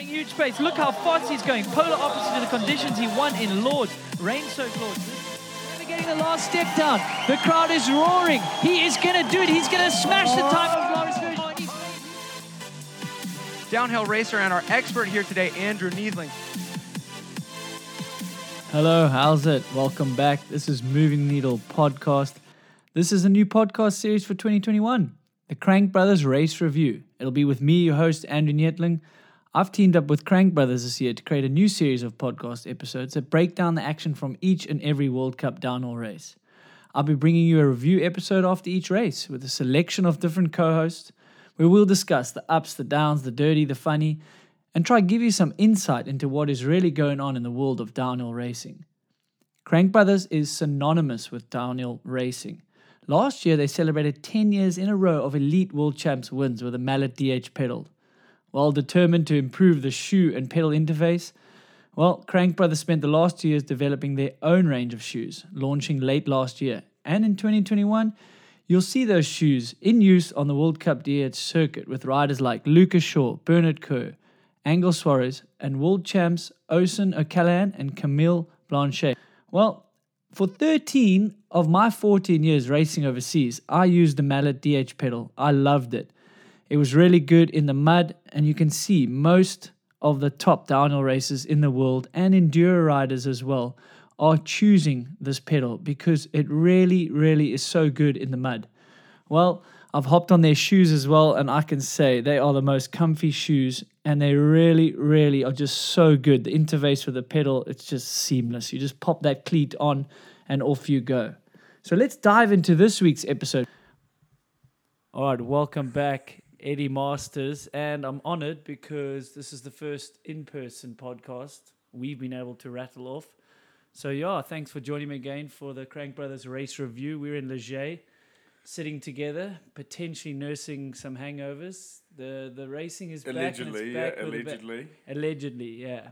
clearing huge space. Look how fast he's going. Polar opposite to the conditions he won in Lourdes. Rain-soaked Lourdes. Never getting the last step down. The crowd is roaring. He is going to do it. He's going to smash the time of Loris Vergier. Downhill racer and our expert here today, Andrew Neethling. Hello, how's it? Welcome back. This is Moving Needle Podcast. This is a new podcast series for 2021, the Crank Brothers Race Review. It'll be with me, your host, Andrew Neethling. I've teamed up with Crank Brothers this year to create a new series of podcast episodes that break down the action from each and every World Cup downhill race. I'll be bringing you a review episode after each race with a selection of different co hosts where we'll discuss the ups, the downs, the dirty, the funny, and try to give you some insight into what is really going on in the world of downhill racing. Crank Brothers is synonymous with downhill racing. Last year, they celebrated 10 years in a row of elite world champs wins with a Mallet DH pedal. While determined to improve the shoe and pedal interface, well, Crank Brothers spent the last two years developing their own range of shoes, launching late last year. And in 2021, you'll see those shoes in use on the World Cup DH circuit with riders like Lucas Shaw, Bernard Kerr, Angel Suarez, and world champs Oisin O'Callaghan and Camille Balanche. Well, for 13 of my 14 years racing overseas, I used the Mallet DH pedal. I loved it. It was really good in the mud, and you can see most of the top downhill races in the world and enduro riders as well are choosing this pedal because it really, really is so good in the mud. Well, I've hopped on their shoes as well, and I can say they are the most comfy shoes, and they really, really are just so good. The interface with the pedal, it's just seamless. You just pop that cleat on, and off you go. So let's dive into this week's episode. All right, welcome back, Eddie Masters, and I'm honored because this is the first in-person podcast we've been able to rattle off. So yeah, thanks for joining me again for the Crank Brothers race review. We're in Les Gets, sitting together, potentially nursing some hangovers. The the racing is Allegedly, back. yeah, with ba- allegedly. allegedly, yeah.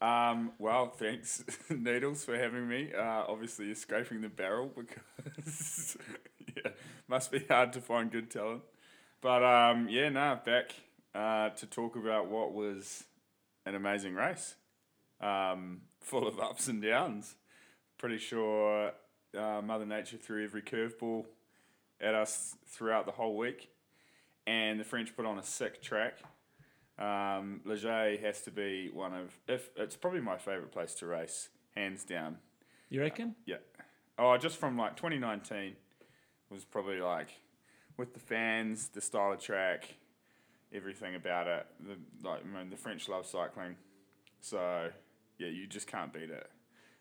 Um, well, thanks, Needles, for having me. Uh, obviously, you're scraping the barrel because, yeah, must be hard to find good talent. But um, yeah, no, back uh, to talk about what was an amazing race, um, full of ups and downs. Pretty sure uh, Mother Nature threw every curveball at us throughout the whole week, and the French put on a sick track. Um, Les Gets has to be one of, if it's probably my favourite place to race, hands down. You reckon? Yeah. Oh, just from like 2019 was probably like with the fans, the style of track, everything about it. The like, I mean, the French love cycling, so yeah, you just can't beat it.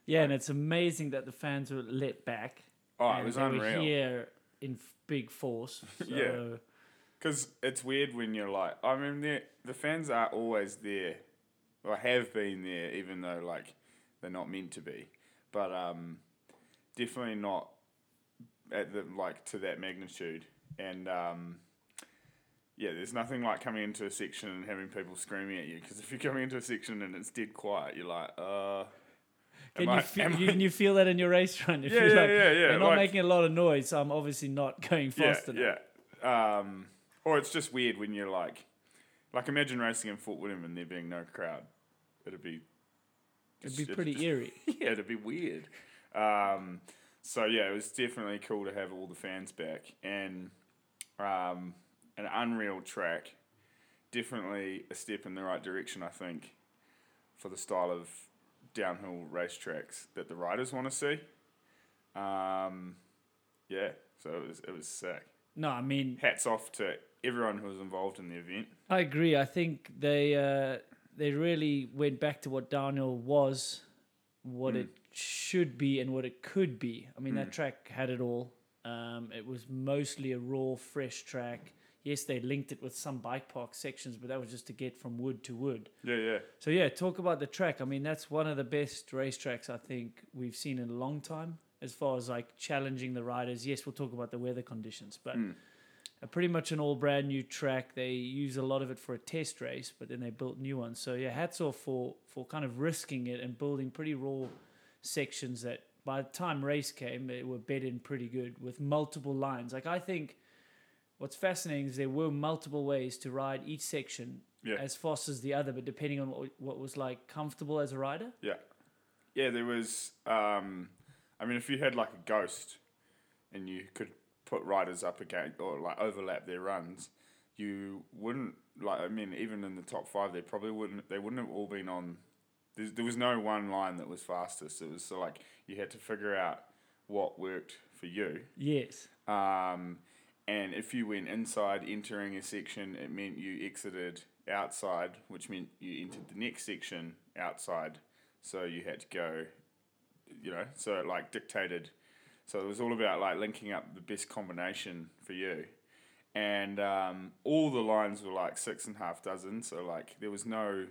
Yeah, and it's amazing that the fans were let back. Oh, it was they Were unreal. here in big force. So, Yeah. Because it's weird when you're like, I mean, the the fans are always there, or have been there, even though like they're not meant to be. But um, definitely not at the like to that magnitude. And um, yeah, there's nothing like coming into a section and having people screaming at you. Because if you're coming into a section and it's dead quiet, you're like, uh. Can you, I- feel, you, can you feel that in your race run? You Yeah, feel yeah, like yeah, yeah, They're not like- making a lot of noise, so I'm obviously not going fast enough. yeah, yeah. Um, or it's just weird when you're like, like imagine racing in Fort William and there being no crowd. It'd be, It'd be pretty just- eerie. yeah, it'd be weird. Um, so yeah, it was definitely cool to have all the fans back and um, an unreal track. Definitely a step in the right direction, I think, for the style of downhill racetracks that the riders want to see. Um, yeah, so it was it was sick. No, I mean, Hats off to everyone who was involved in the event. I agree. I think they uh, they really went back to what downhill was, what it should be, and what it could be. I mean, that track had it all. Um, it was mostly a raw, fresh track. Yes, they linked it with some bike park sections, but that was just to get from wood to wood. Yeah, yeah. So yeah, talk about the track. I mean, that's one of the best racetracks I think we've seen in a long time, as far as like challenging the riders. Yes, we'll talk about the weather conditions, but a pretty much an all brand new track. They use a lot of it for a test race, but then they built new ones. So yeah, hats off for for kind of risking it and building pretty raw sections that by the time race came, they were bed in pretty good with multiple lines. Like I think what's fascinating is there were multiple ways to ride each section Yeah. as fast as the other, but depending on what, what was like comfortable as a rider. Yeah, yeah. There was. Um, I mean, if you had like a ghost, and you could put riders up again or like overlap their runs, you wouldn't like. I mean, even in the top five, they probably wouldn't. They wouldn't have all been on. There, there was no one line that was fastest. It was so like you had to figure out what worked for you. Yes. Um, and if you went inside entering a section, it meant you exited outside, which meant you entered the next section outside. So you had to go, you know, so it like dictated. So it was all about like linking up the best combination for you. And um, all the lines were like six and a half dozen. So like there was no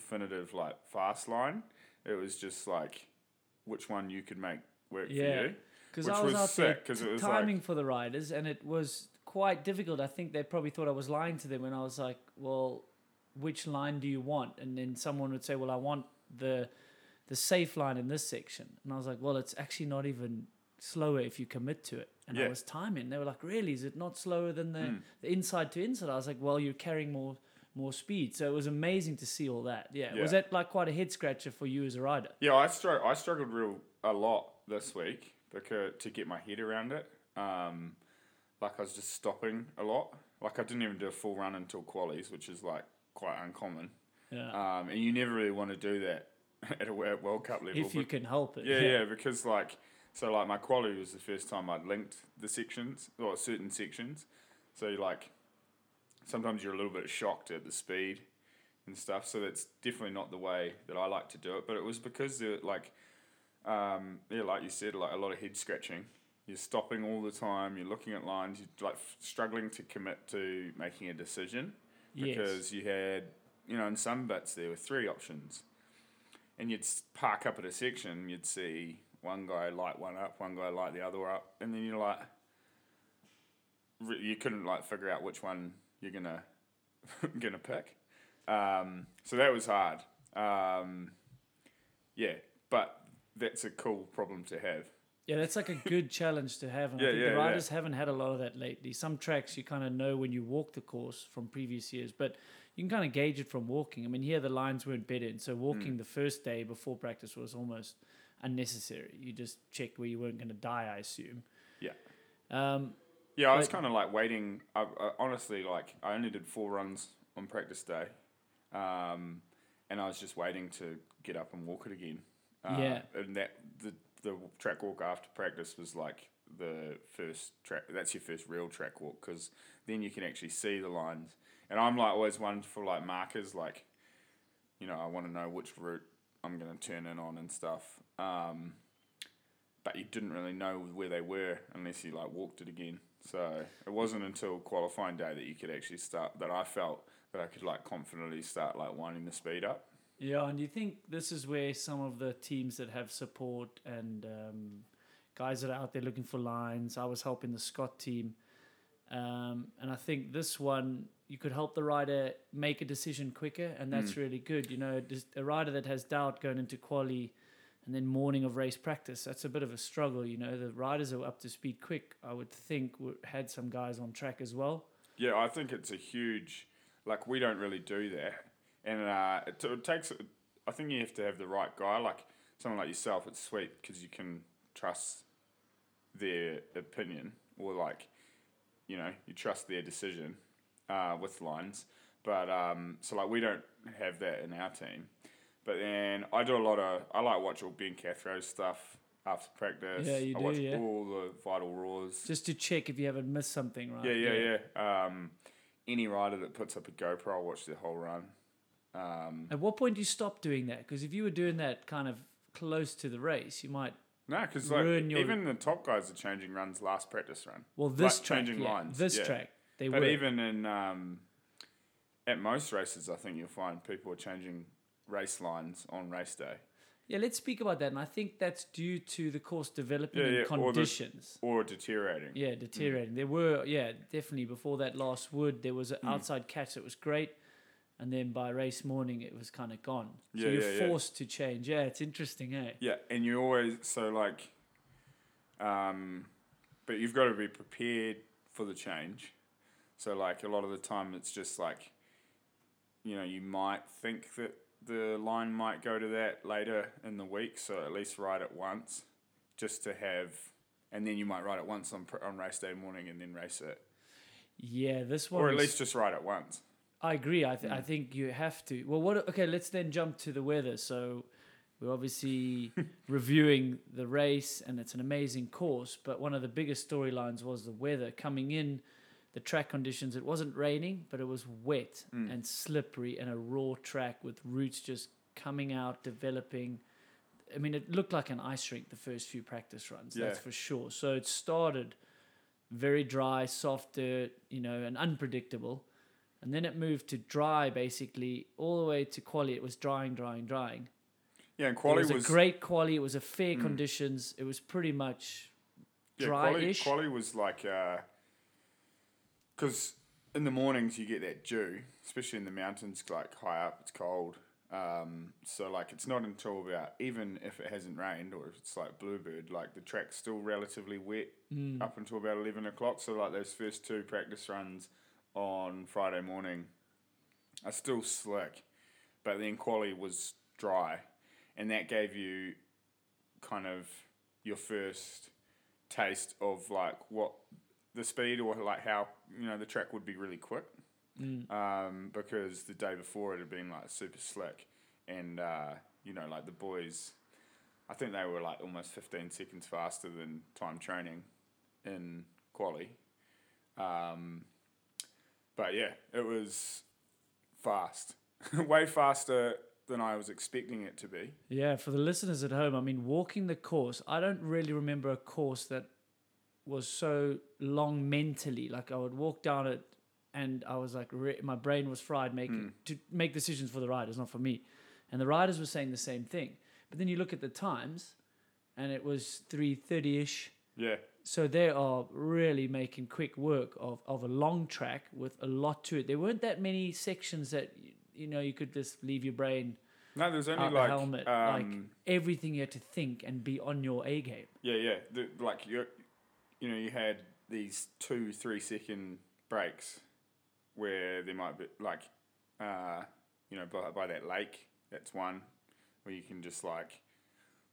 definitive like fast line. It was just like which one you could make work Yeah. for you. Because I was, was sick, there 'cause it was timing for the riders, and it was quite difficult. I think they probably thought I was lying to them when I was like, "Well, which line do you want?" And then someone would say, "Well, I want the the safe line in this section," and I was like, "Well, it's actually not even slower if you commit to it." And I was timing. They were like, "Really? Is it not slower than the, Mm. the inside to inside?" I was like, "Well, you're carrying more." More speed, so it was amazing to see all that. Yeah, was that like quite a head scratcher for you as a rider? Yeah, I strugg- I struggled real a lot this week because to get my head around it. Um, like I was just stopping a lot. Like I didn't even do a full run until qualies, which is like quite uncommon. Yeah, Um, and you never really want to do that at a World Cup level. if you but- can help it. yeah, yeah, because like so like my quality was the first time I'd linked the sections or certain sections. So you like sometimes you're a little bit shocked at the speed and stuff. So that's definitely not the way that I like to do it. But it was because there like um, yeah, like you said, like a lot of head scratching. You're stopping all the time. You're looking at lines. You're like struggling to commit to making a decision Yes. because you had, you know, in some bits there were three options, and you'd park up at a section, you'd see one guy light one up, one guy light the other up, and then you're like, you couldn't like figure out which one you're gonna gonna pick. Um, so that was hard. Um, yeah, but that's a cool problem to have. Yeah, that's like a good challenge to have. And Yeah, I think yeah, the yeah. riders haven't had a lot of that lately. Some tracks you kind of know when you walk the course from previous years, but you can kind of gauge it from walking. I mean, here the lines weren't bedded, so walking Mm. the first day before practice was almost unnecessary. You just checked where you weren't going to die, I assume. Yeah. Um, Yeah, I was kind of like waiting. I, I honestly like I only did four runs on practice day, um, and I was just waiting to get up and walk it again. Uh, Yeah. and that the the track walk after practice was like the first track. That's your first real track walk because then you can actually see the lines. And I'm like always one for like markers, like you know I want to know which route I'm going to turn in on and stuff. Um, but you didn't really know where they were unless you like walked it again. So it wasn't until qualifying day that you could actually start that I felt that I could like confidently start like winding the speed up. Yeah, and you think this is where some of the teams that have support and um, guys that are out there looking for lines. I was helping the Scott team, um, and I think this one you could help the rider make a decision quicker, and that's really good. You know, a rider that has doubt going into quali, and then morning of race practice. That's a bit of a struggle. You know, the riders are up to speed quick. I would think had some guys on track as well. Yeah, I think it's a huge like we don't really do that, and uh, it, it takes. I think you have to have the right guy, like someone like yourself. It's sweet because you can trust their opinion, or like, you know, you trust their decision uh, with lines. But um, so like we don't have that in our team. But then I do a lot of I like watch all Ben Cathro's stuff after practice. Yeah, you I do, watch yeah. all the vital raws. Just to check if you haven't missed something, right? Yeah, yeah, yeah. Um, any rider that puts up a GoPro, I'll watch the whole run. Um, At what point do you stop doing that? Because if you were doing that kind of close to the race, you might. no, because like your- even the top guys are changing runs last practice run. Well, this Like track, changing yeah, lines, this yeah. track, they But were. even in um, at most races, I think you'll find people are changing race lines on race day, yeah, let's speak about that. And I think that's due to the course developing Yeah, yeah, or the- conditions. or deteriorating. Yeah, deteriorating. There were, yeah, definitely before that last wood, there was an Hmm. outside catch that was great. And then by race morning, it was kind of gone. So Yeah, you're forced to change. Yeah, it's interesting, eh? Yeah, and you always so like, um, but you've got to be prepared for the change. So like a lot of the time, it's just like, you know, you might think that the line might go to that later in the week, so at least ride it once, just to have, and then you might ride it once on on race day morning and then race it, Yeah, this one. or at was- least just ride it once. I agree. I, th- I hmm. think you have to. Well, what? Okay, let's then jump to the weather. So we're obviously reviewing the race, and it's an amazing course. But one of the biggest storylines was the weather coming in. The track conditions. It wasn't raining, but it was wet mm. and slippery, and a raw track with roots just coming out, developing. I mean, it looked like an ice rink the first few practice runs. That's for sure. So it started very dry, soft dirt, you know, and unpredictable. And then it moved to dry basically all the way to quali. It was drying, drying, drying. Yeah, and it quali was, was, a great quali. It was a fair mm. conditions. It was pretty much yeah, quali, dry-ish. quali was like, uh, because in the mornings you get that dew, especially in the mountains, like high up, it's cold. Um, so like it's not until about even if it hasn't rained or if it's like bluebird, like the track's still relatively wet Mm. up until about eleven o'clock. So like those first two practice runs on Friday morning are still slick, but then quali was dry, and that gave you kind of your first taste of like what the speed or like how you know the track would be really quick um, because the day before it had been like super slick and uh, you know like the boys I think they were like almost 15 seconds faster than time training in quali um, but yeah it was fast way faster than I was expecting it to be yeah. For the listeners at home, I mean, walking the course. I don't really remember a course that was so long mentally. Like I would walk down it, and I was like, re- my brain was fried making to make decisions for the riders, not for me. And the riders were saying the same thing. But then you look at the times, and it was three thirty ish. yeah So they are really making quick work of, of a long track with a lot to it. There weren't that many sections that you know you could just leave your brain no there's only like helmet. um, like everything you had to think and be on your A game. Yeah, yeah. The, like you, you know, you had these two, three second breaks where there might be like, uh, you know, by, by that lake. That's one where you can just like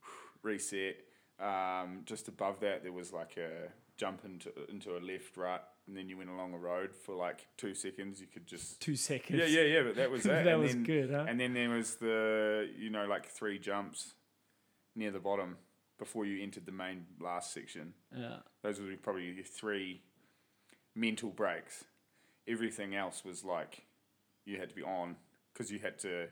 reset. Um, just above that, there was like a jump into into a left, right, and then you went along a road for like two seconds. You could just Two seconds. yeah, yeah, yeah. But that was it. That And was then- good, huh? And then there was the you know like three jumps near the bottom before you entered the main last section. Yeah. Those would be probably your three mental breaks. Everything else was like you had to be on because you had to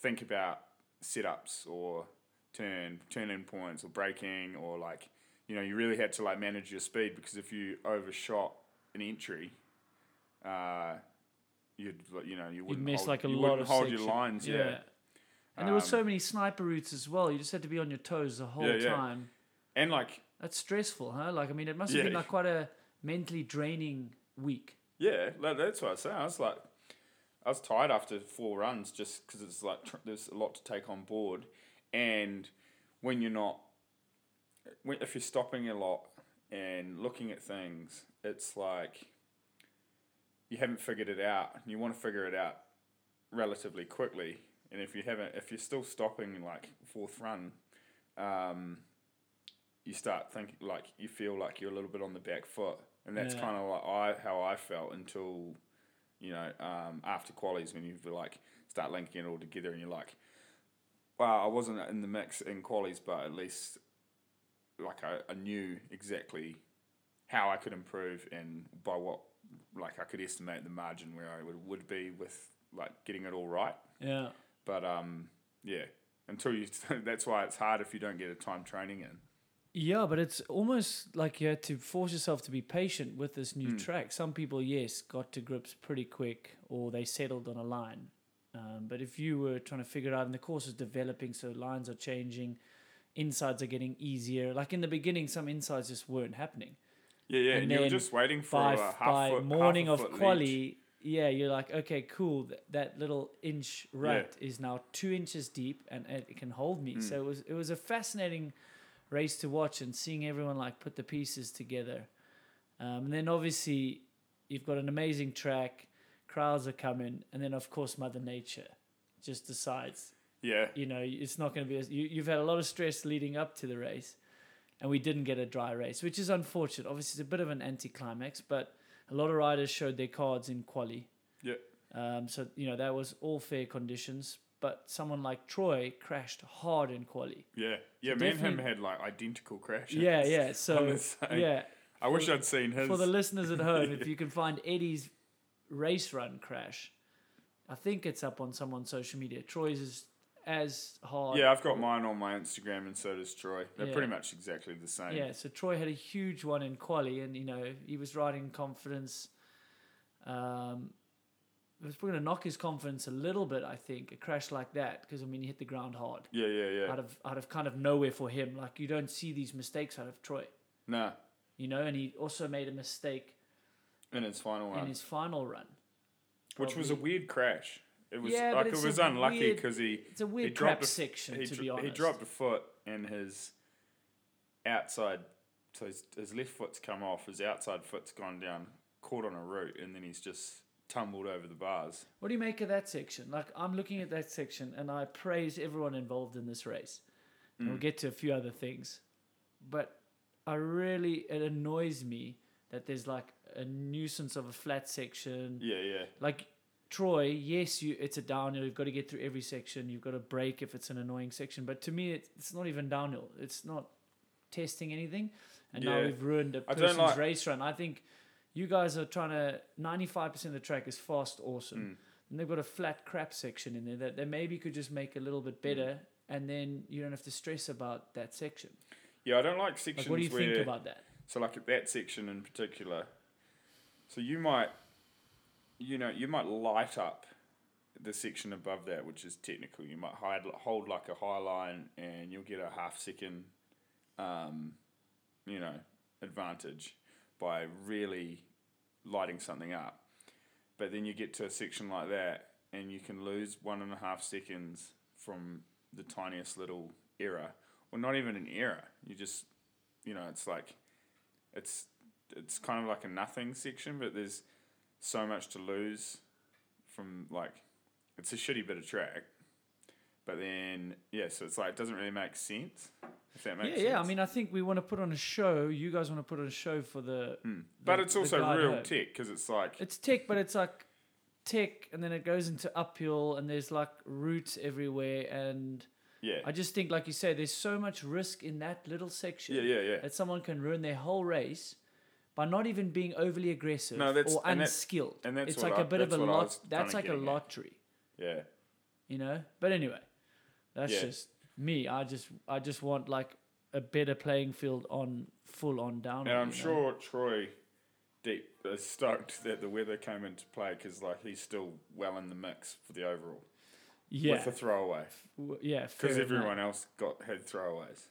think about setups or turn turn in points or braking or like you know you really had to like manage your speed because if you overshot an entry, uh, you'd you know you wouldn't miss hold, like a you lot wouldn't of hold your section. lines. Yeah. And there were Um, so many sniper routes as well. You just had to be on your toes the whole Yeah, yeah. time. and like That's stressful, huh? Like I mean, it must have Yeah. been like quite a mentally draining week. Yeah, that's what I say. I was like, I was tired after four runs just because it's like tr- there's a lot to take on board, and when you're not, when, if you're stopping a lot and looking at things, it's like you haven't figured it out. and You want to figure it out relatively quickly, and if you haven't, if you're still stopping like fourth run, um, you start thinking like you feel like you're a little bit on the back foot, and that's Yeah. kind of like I how I felt until you know um, after qualies when you like start linking it all together, and you're like, well, I wasn't in the mix in qualies, but at least like I, I knew exactly how I could improve and by what like I could estimate the margin where I would, would be with like getting it all right. Yeah. But um, yeah, until you that's why it's hard if you don't get a time training in. Yeah, but it's almost like you had to force yourself to be patient with this new track. Some people, yes, got to grips pretty quick or they settled on a line. Um, but if you were trying to figure it out, and the course is developing, so lines are changing, insides are getting easier. Like in the beginning, some insides just weren't happening. Yeah, yeah, and, And you were just waiting for by a half by foot, morning half of quali, yeah, you're like, okay, cool. Th- that little inch rut is now two inches deep, and it, it can hold me. So it was it was a fascinating race to watch and seeing everyone like put the pieces together. Um, and then obviously you've got an amazing track, crowds are coming, and then of course Mother Nature just decides, Yeah. you know, it's not going to be. As, you, you've had a lot of stress leading up to the race, and we didn't get a dry race, which is unfortunate. Obviously, it's a bit of an anticlimax, but a lot of riders showed their cards in quali. Yeah. Um, so you know that was all fair conditions, but someone like Troy crashed hard in quali. Yeah. Yeah. So me and him had like identical crashes. Yeah, yeah. So yeah, I wish I'd seen his. for the listeners at home, if you can find Eddie's race run crash, I think it's up on someone's social media. Troy's is as hard. yeah, I've got mine on my Instagram, and so does Troy. They're Yeah. pretty much exactly the same. Yeah, so Troy had a huge one in quali, and you know he was riding confidence. Um, it was going to knock his confidence a little bit, I think, a crash like that, because I mean he hit the ground hard. Yeah. Yeah. Yeah. Out of out of kind of nowhere for him. Like you don't see these mistakes out of Troy, Nah. you know. And he also made a mistake In his final in one, his final run, which was a weird crash. It was Yeah, like it was unlucky because he It's a weird he dropped trap a- section, he, to be honest. he dropped a foot and his outside, so his, his left foot's come off. His outside foot's gone down, caught on a root, and then he's just tumbled over the bars. What do you make of that section? Like I'm looking at that section and I praise everyone involved in this race. And Mm. we'll get to a few other things. But I really it annoys me that there's like a nuisance of a flat section. Yeah, yeah, Like Troy, yes, you it's a downhill. You've got to get through every section. You've got to break if it's an annoying section. But to me, it's, it's not even downhill. It's not testing anything. And now we've ruined a person's like- race run. I think you guys are trying to. Ninety-five percent of the track is fast, awesome, Mm. and they've got a flat crap section in there that they maybe could just make a little bit better, and then you don't have to stress about that section. yeah. I don't like sections Like, what do you where think about that? So like at that section in particular, so you might, you know, you might light up the section above that, which is technical. You might hide, hold like a high line, and you'll get a half second, um, you know, advantage by really lighting something up. But then you get to a section like that, and you can lose one and a half seconds from the tiniest little error, or not even an error. You just, you know, it's like it's it's kind of like a nothing section, but there's so much to lose from like it's a shitty bit of track. But then yeah, so it's like it doesn't really make sense. If that Yeah, makes sense. yeah. I mean, I think we want to put on a show. You guys want to put on a show for the. Hmm. but the- it's also real home. tech because it's like It's tech, but it's like tech, and then it goes into uphill, and there's like roots everywhere, and yeah, I just think, like you say, there's so much risk in that little section yeah, yeah, yeah. that someone can ruin their whole race by not even being overly aggressive No, that's- or and that- unskilled. and that's it's what like I- a bit of a that's what I lot. That's like a getting at. lottery, yeah. you know. But anyway, that's Yeah. just me. I just, I just want like a better playing field on full on down. And I'm sure Troy deep is stoked that the weather came into play because like he's still well in the mix for the overall yeah, with the throwaway w- yeah, because fair enough. everyone else got had throwaways.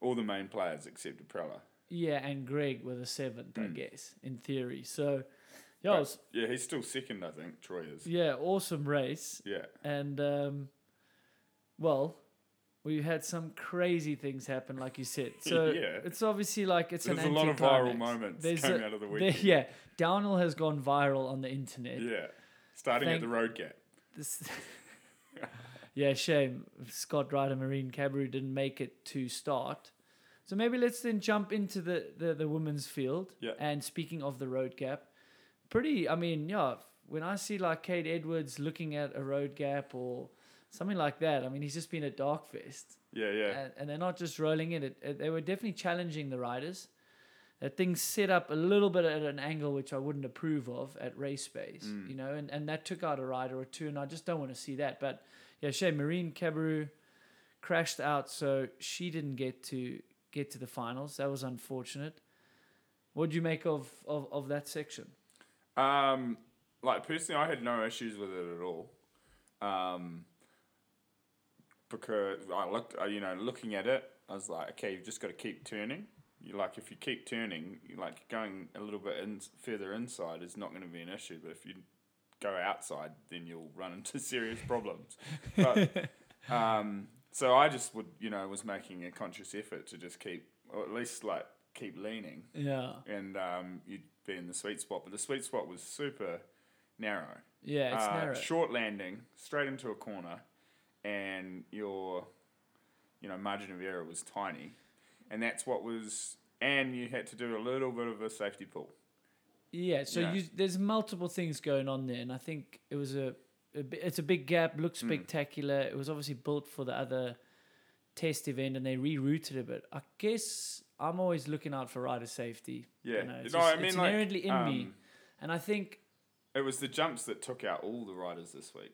All the main players except Aprella. Yeah, and Greg with a seventh, I Mm. guess, in theory. So, yeah, it But, was, yeah, he's still second, I think. Troy is. yeah, awesome race. Yeah, And, um, well, we had some crazy things happen, like you said. So, Yeah. it's obviously like it's There's an a lot of viral anticlimax. moments a- out of the there- weekend. yeah, downhill has gone viral on the internet. yeah. Starting Thank- at the road gap. This, yeah, shame Scott Ryder Marine Cabirou didn't make it to start. So maybe let's then jump into the, the, the women's field. Yeah. And speaking of the road gap, pretty, I mean, yeah, when I see like Kade Edwards looking at a road gap or something like that, I mean, he's just been a dark Darkfest. Yeah, yeah. And, and they're not just rolling in it, it, they were definitely challenging the riders. That thing set up a little bit at an angle which I wouldn't approve of at race space, Mm. you know, and, and that took out a rider or two, and I just don't want to see that. But yeah, Shay Marine Cabirou crashed out, so she didn't get to get to the finals. That was unfortunate. What do you make of, of, of that section? Um, like personally, I had no issues with it at all. Um, because I looked, uh, you know, looking at it, I was like, okay, you've just got to keep turning. You like if you keep turning, you like going a little bit in, further inside is not going to be an issue. But if you go outside, then you'll run into serious problems. But um, so I just would, you know, was making a conscious effort to just keep, or at least like keep leaning Yeah. and um, you'd be in the sweet spot. But the sweet spot was super narrow. Yeah, it's Uh, narrow. Short landing, straight into a corner, and your, you know, margin of error was tiny, and that's what was. And you had to do a little bit of a safety pull. Yeah, so. You, there's multiple things going on there, and I think it was a, it's a big gap. Looks Hmm. spectacular. It was obviously built for the other test event, and they rerouted a bit. I guess I'm always looking out for rider safety. Yeah, you know, it's, no, just- I mean it's like inherently in me, um, and I think. It was the jumps that took out all the riders this week.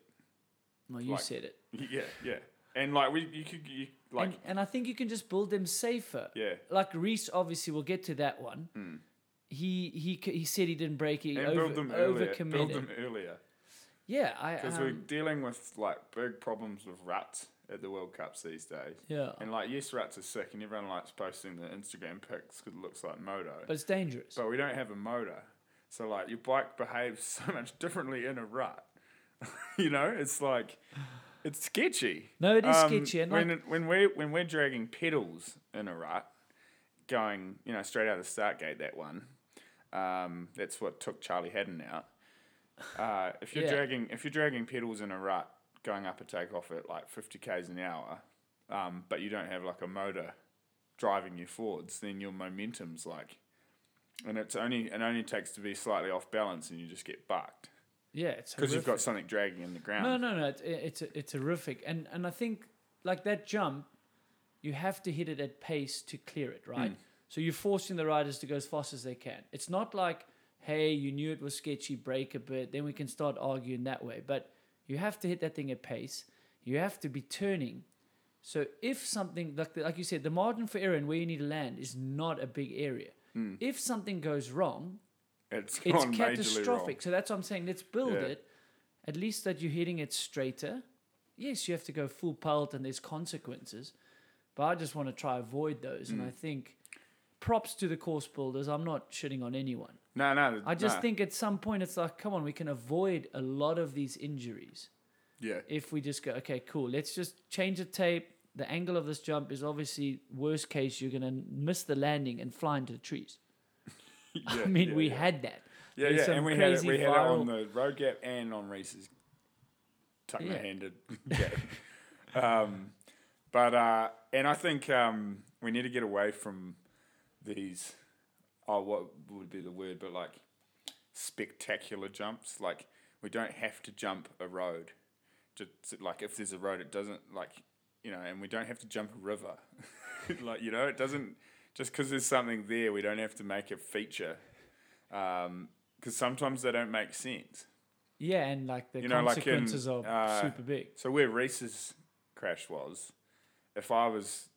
Well, you like- said it, Yeah, yeah, and like we, you could, you, like, and, and I think you can just build them safer. yeah, Like Reece, obviously, we'll get to that one. He he he said he didn't break it. And over, build them earlier. Build them earlier Yeah, I because we're um, dealing with like big problems with ruts at the World Cups these days. yeah, And like, yes, ruts are sick, and everyone likes posting the Instagram pics because it looks like moto. but it's dangerous. but we don't have a motor, so like your bike behaves so much differently in a rut. you know, it's like it's sketchy. No, it is Um, sketchy, and when like- when we when we're dragging pedals in a rut, going you know straight out of the start gate, that one, um, that's what took Charlie Hatton out. Uh, if you're Yeah. dragging if you're dragging pedals in a rut, going up a takeoff at like fifty k's an hour, um, but you don't have like a motor driving you forwards, then your momentum's like, and it's only it only takes to be slightly off balance, and you just get bucked yeah, it's because you've got something dragging in the ground. No, no, no. It's it's it's horrific, and and I think like that jump, you have to hit it at pace to clear it, right? So you're forcing the riders to go as fast as they can. It's not like, hey, you knew it was sketchy, break a bit, then we can start arguing that way. But you have to hit that thing at pace. You have to be turning. So if something like the, like you said, the margin for error and where you need to land is not a big area. If something goes wrong, It's, it's majorly wrong. catastrophic. So that's what I'm saying. Let's build Yeah. it. At least that you're hitting it straighter. Yes, you have to go full pelt and there's consequences. But I just want to try avoid those. Mm. And I think props to the course builders. I'm not shitting on anyone. No, no. I just no. think at some point it's like, come on, we can avoid a lot of these injuries Yeah. if we just go, okay, cool, let's just change the tape. The angle of this jump is obviously worst case, you're going to miss the landing and fly into the trees. yeah I mean, yeah, we yeah. had that. Yeah, There's yeah, and we had it, we had it on the road gap and on Reece's tuck Yeah. handed gap. um, but uh, and I think um, we need to get away from these. Oh, what would be the word? But like spectacular jumps. Like we don't have to jump a road. Just like if there's a road, it doesn't like you know, and we don't have to jump a river. like you know, it doesn't just because there's something there. We don't have to make a feature because sometimes they don't make sense. Yeah, and like the You know, like in, consequences are uh, super big. So where Reece's crash was, if I was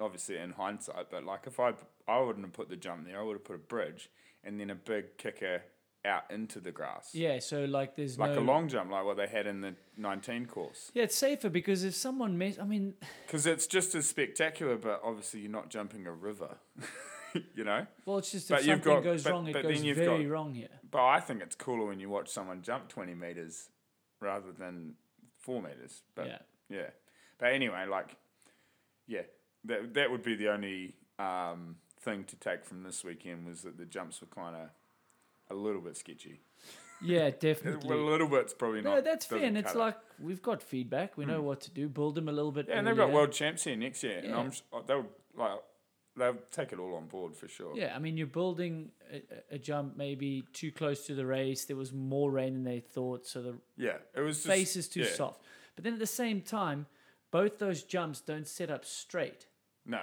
obviously in hindsight, but like if I I wouldn't have put the jump there, I would have put a bridge and then a big kicker out into the grass, Yeah, so like there's like no a long jump, like what they had in the 19 course. Yeah, it's safer because if someone mess, I mean, Because it's just as spectacular, but obviously you're not jumping a river, you know. well, it's just But if you've something got- goes but- wrong, it but goes then you've very got- wrong here. But I think it's cooler when you watch someone jump 20 meters rather than four meters. But Yeah. yeah. But anyway, like, yeah, that that would be the only um, thing to take from this weekend was that the jumps were kind of a little bit sketchy. Yeah, definitely. A little bit's probably not. no, that's fair, and it's it. like we've got feedback. We know hmm. what to do. Build them a little bit. yeah, and they've got world champs here next year, and I'm uh, they'll like they'll take it all on board for sure. Yeah, I mean, you're building a, a- a jump maybe too close to the race. There was more rain than they thought, so the Yeah, it was just, face is too yeah, soft. But then at the same time, both those jumps don't set up straight. No,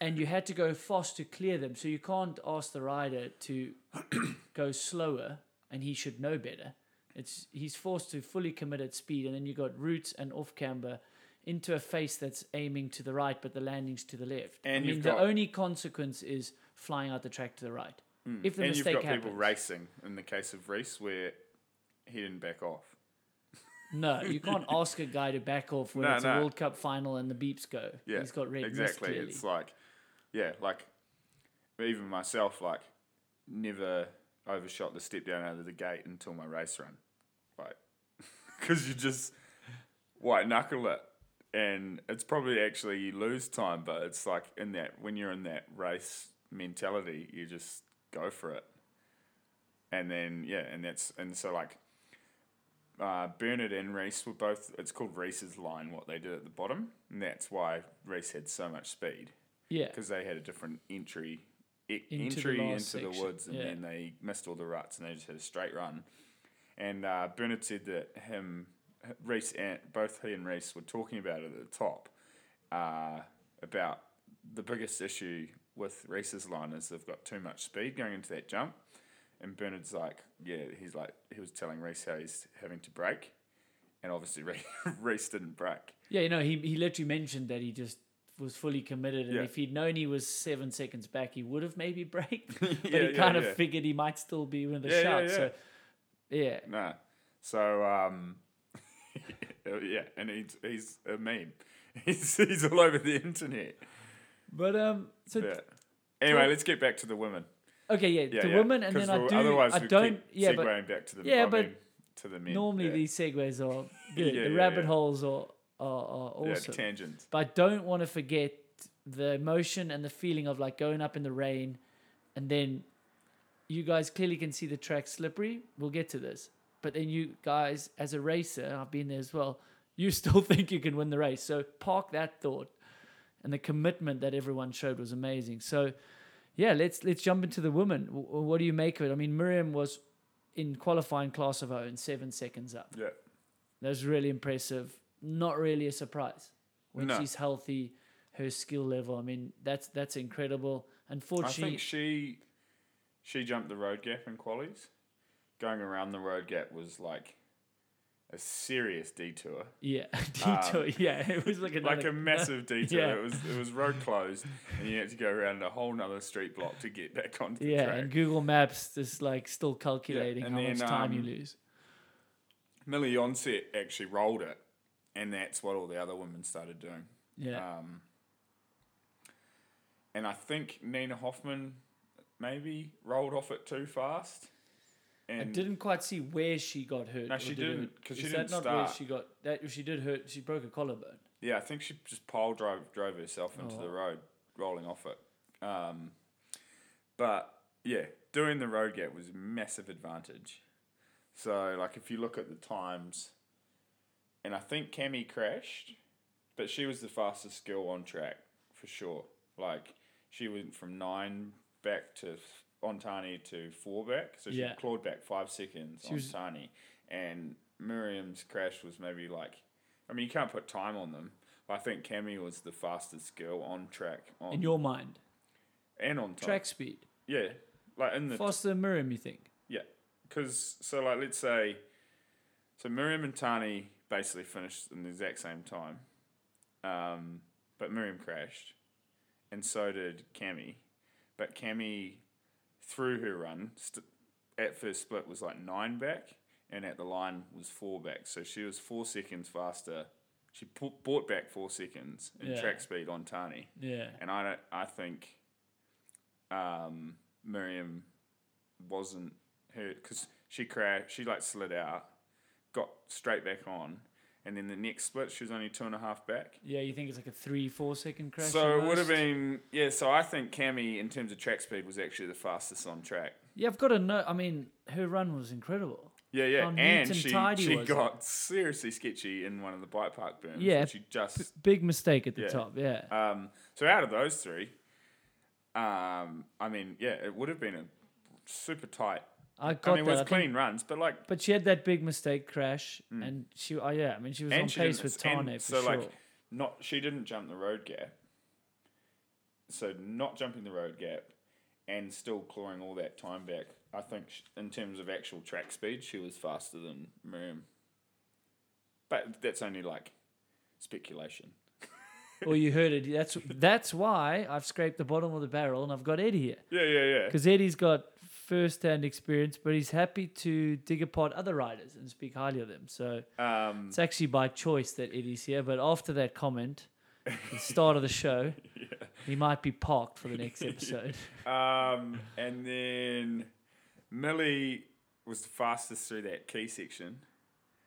and you had to go fast to clear them. So you can't ask the rider to go slower, and he should know better. It's he's forced to fully commit at speed, and then you got roots and off camber into a face that's aiming to the right, but the landing's to the left. And I mean, you've the only consequence is flying out the track to the right. Mm. If the and you've mistake got happens, people racing in the case of Reece where he didn't back off. no, you can't ask a guy to back off when No, it's no. a World Cup final and the beeps go. Yeah, he's got red exactly. clearly. It's like, yeah, like even myself, like never overshot the step down out of the gate until my race run, like because you just white knuckle it, and it's probably actually you lose time, but it's like in that when you're in that race mentality, you just go for it, and then yeah, and that's and so like uh, Bernard and Reece were both. It's called Reece's line. What they did at the bottom, and that's why Reece had so much speed Yeah. because they had a different entry e- Into the entry last into the woods, and yeah. then they missed all the ruts, and they just had a straight run. And uh, Bernard said that him, Reece, and both he and Reece were talking about it at the top, uh, about the biggest issue with Reece's line is they've got too much speed going into that jump. And Bernard's like, yeah, he's like, he was telling Reece how he's having to brake, and obviously Reece, Reece didn't brake. Yeah, you know, he, he literally mentioned that he just was fully committed, and Yeah. if he'd known he was seven seconds back, he would have maybe braked. but Yeah, he kind of figured he might still be in the yeah. So, yeah. Nah. So um, yeah, and he's he's a meme. He's he's all over the internet. But um, so Yeah. Anyway, Talk- let's get back to the women. okay, yeah, Yeah, the yeah. women, and then I do. Otherwise, I don't. Yeah, but back to the. yeah, I but mean, to the men. normally yeah. these segues are good. The rabbit holes are are, are yeah, awesome. tangents. but I don't want to forget the emotion and the feeling of like going up in the rain, and then you guys clearly can see the track slippery. We'll get to this, but then you guys, as a racer, I've been there as well. You still think you can win the race, so park that thought. And the commitment that everyone showed was amazing. So, yeah, let's let's jump into the women. W- w- What do you make of it? I mean, Myriam was in qualifying class of her own, seven seconds up. Yeah. That was really impressive. Not really a surprise when No. she's healthy. Her skill level, I mean, that's that's incredible. Unfortunately, I think she she jumped the road gap in qualies. Going around the road gap was like a serious detour. yeah, detour. yeah, it was like Um, like a massive detour. Yeah. It was it was road closed, and you had to go around a whole nother street block to get back onto the Yeah, track. and Google Maps is like still calculating and how much then, time you um, lose. Mille Johnset actually rolled it, and that's what all the other women started doing. Yeah, Um, and I think Nina Hoffmann maybe rolled off it too fast. And I didn't quite see where she got hurt. No, she did didn't, 'cause is she that didn't not where start. she got that? She did hurt. She broke a collarbone. Yeah, I think she just pile drove drove herself into Oh. the road, rolling off it. Um, but yeah, doing the road gap was a massive advantage. So like if you look at the times, and I think Cami crashed, but she was the fastest girl on track for sure. Like she went from nine back to f- on Tahnée to four back, so she Yeah. clawed back five seconds She on was- Tahnée, and Myriam's crash was maybe like, I mean you can't put time on them. But I think Cami was the fastest girl on track on In your mind, and on time. track speed Yeah, like in the faster than Myriam. You think? yeah, because so like let's say, so Myriam and Tahnée basically finished in the exact same time, um, but Myriam crashed, and so did Cami, but Cami through her run st- at first split was like nine back, and at the line was four back, so she was four seconds faster. She pu- bought back four seconds in Yeah. track speed on Tahnée. Yeah. And I don't, I think um, Myriam wasn't her because she crashed. She like slid out, got straight back on, and then the next split she was only two and a half back. Yeah, you think it's like a three, four second crash? so at it would have been yeah. So I think Cami in terms of track speed was actually the fastest on track. Yeah, I've got to know. I mean, her run was incredible. Yeah, yeah, How neat and she tidy she was it? got seriously sketchy in one of the bike park burns. Yeah, she just Big mistake at the Yeah. top. Yeah. Um, so out of those three, um, I mean, yeah, it would have been a super tight. I I got mean, it was I clean runs, but like, but she had that big mistake crash, and she. Oh yeah, I mean, she was Mm. And on she pace with Tahnée for so, sure. like, not she didn't jump the road gap. So not jumping the road gap, and still clawing all that time back. I think sh in terms of actual track speed, she was faster than Myriam. But that's only like speculation. well, you heard it. That's that's why I've scraped the bottom of the barrel, and I've got Eddie here Yeah, yeah, yeah. because Eddie's got first-hand experience, but he's happy to dig apart other riders and speak highly of them. So Um, it's actually by choice that Eddie's here. But after that comment, the start of the show, he might be parked for the next episode. Um, and then Mille was the fastest through that key section.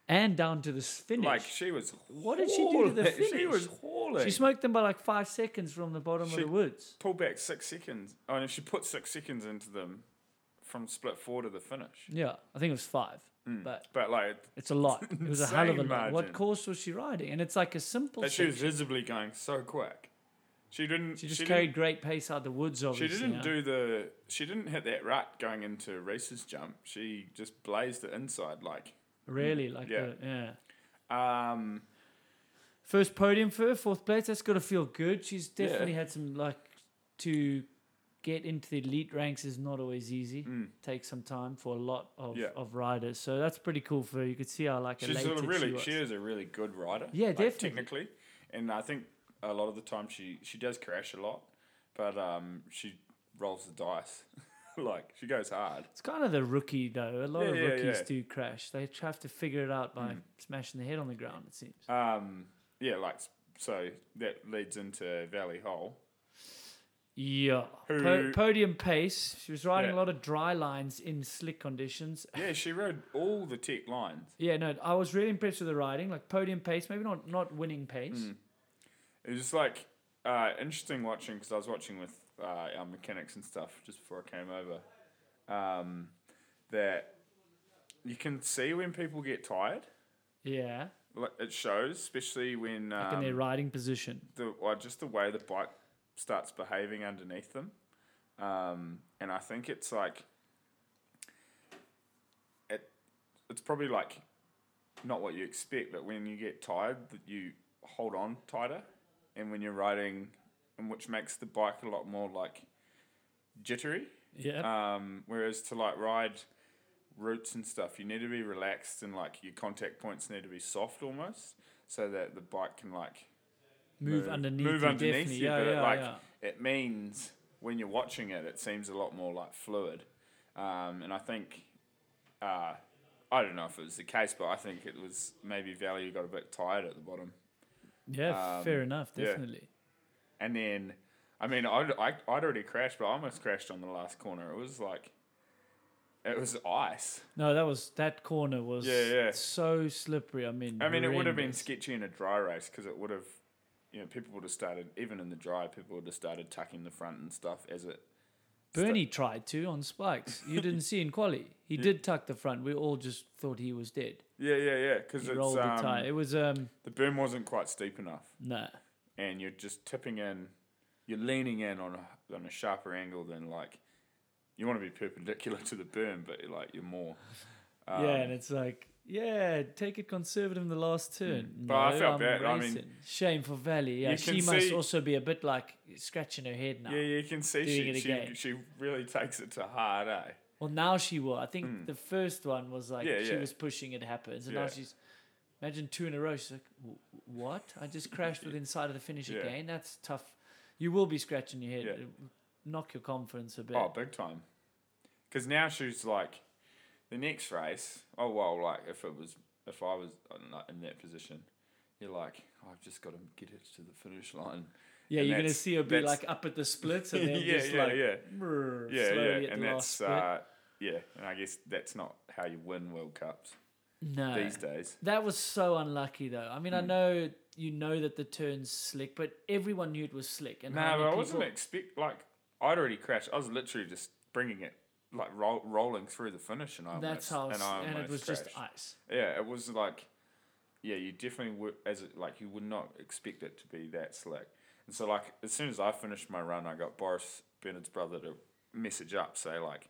and down to the finish. Like she was. What did she do to the hauling. She finish? was hauling. she smoked them by like five seconds from the bottom She- of the woods. pulled back six seconds. Oh, and she put six seconds into them from split four to the finish. Yeah, I think it was five. but But like, it's a lot. It was a hell of a lot. What course was she riding? And it's like a simple. but she was visibly going so quick. She didn't. She just didn't- carried great pace out the woods. Obviously, she didn't yeah. do the. She didn't hit that rut going into Reece's jump. She just blazed it inside like. really like Yeah. the yeah. Um, First podium for her, fourth place. That's got to feel good. She's Yeah. definitely had some like to get into the elite ranks is not always easy. mm. Takes some time for a lot of, Yeah. of riders. So that's pretty cool for her. You could see how like she's a really. she. She is a really good rider. Yeah, like, definitely. Technically, and I think a lot of the time she she does crash a lot, but um she rolls the dice. like she goes hard. It's kind of the rookie though. A lot Yeah, of rookies yeah. do crash. They have to figure it out by Mm. smashing their head on the ground. It seems. Um, yeah, like so that leads into Vali Höll. Yeah. Po- podium pace. She was riding Yeah. a lot of dry lines in slick conditions. Yeah, she rode all the tech lines. Yeah, no, I was really impressed with the riding. Like podium pace, maybe not not winning pace. Mm. It was just like uh, interesting watching because I was watching with uh, our mechanics and stuff just before I came over. Um, that you can see when people get tired. Yeah, it shows, especially when like in their um, riding position. the well, just the way the bike starts behaving underneath them. Um, and I think it's like it it's probably like not what you expect, but when you get tired, that you hold on tighter, and when you're riding, and which makes the bike a lot more like jittery. Yeah, Um, whereas to like ride routes and stuff, you need to be relaxed and like your contact points need to be soft almost, so that the bike can like move, move- underneath. move you, underneath definitely. you, yeah, but it, yeah, like, yeah. it means when you're watching it, it seems a lot more like fluid. Um, and I think, uh, I don't know if it was the case, but I think it was maybe Vali got a bit tired at the bottom. Yeah, um, fair enough. yeah. Definitely. And then, I mean, I'd, I, I'd already crashed, but I almost crashed on the last corner. It was like, it was ice. No, that was that corner was Yeah, yeah. so slippery. I mean, I mean, it would have been horrendous. sketchy in a dry race because it would have, you know, people would have started, even in the dry, people would have started tucking the front and stuff as it. Bernie tried to on spikes. You didn't see in quali. He did tuck the front. We all just thought he was dead. Yeah, yeah, yeah. Because it's rolled the um, tire. It was um the berm wasn't quite steep enough, no. and you're just tipping in, you're leaning in on a on a sharper angle than like, you want to be perpendicular to the berm, but like you're more. Um, yeah, and it's like, yeah, take it conservative in the last turn. Mm. But I felt I'm bad. I mean- racing. shame for Vali. Yeah, she must see- also be a bit like scratching her head now. yeah, you can see she, she she really takes it to heart, eh? Well, now she will. I think the first one was like Mm. Yeah, she yeah. was pushing, it happens, and now she's imagine two in a row. She's like, "What? I just crashed within sight of the finish Yeah. again. That's tough. You will be scratching your head. Yeah. Knock your confidence a bit. Oh, big time. Because now she's like, the next race. Oh well, like if it was, if I was in that- in that position, you're like, "Oh, I've just got to get it to the finish line. yeah, and you're gonna see her be that's- like up at the splits and then Yeah, just yeah, like yeah. brrr, Yeah, slowly yeah, and that's uh, yeah, and I guess that's not how you win World Cups no, these days. That was so unlucky, though. I mean, I Hmm. know you know that the turn's slick, but everyone knew it was slick. And No, how but many I wasn't expect like I'd already crashed. I was literally just bringing it like roll, rolling through the finish, and I That's almost, how, and, and, it was almost just ice. Yeah, it was like, yeah, you definitely would, as it, like you would not expect it to be that slick. And so like as soon as I finished my run, I got Boris Bernard's brother to message up, say like,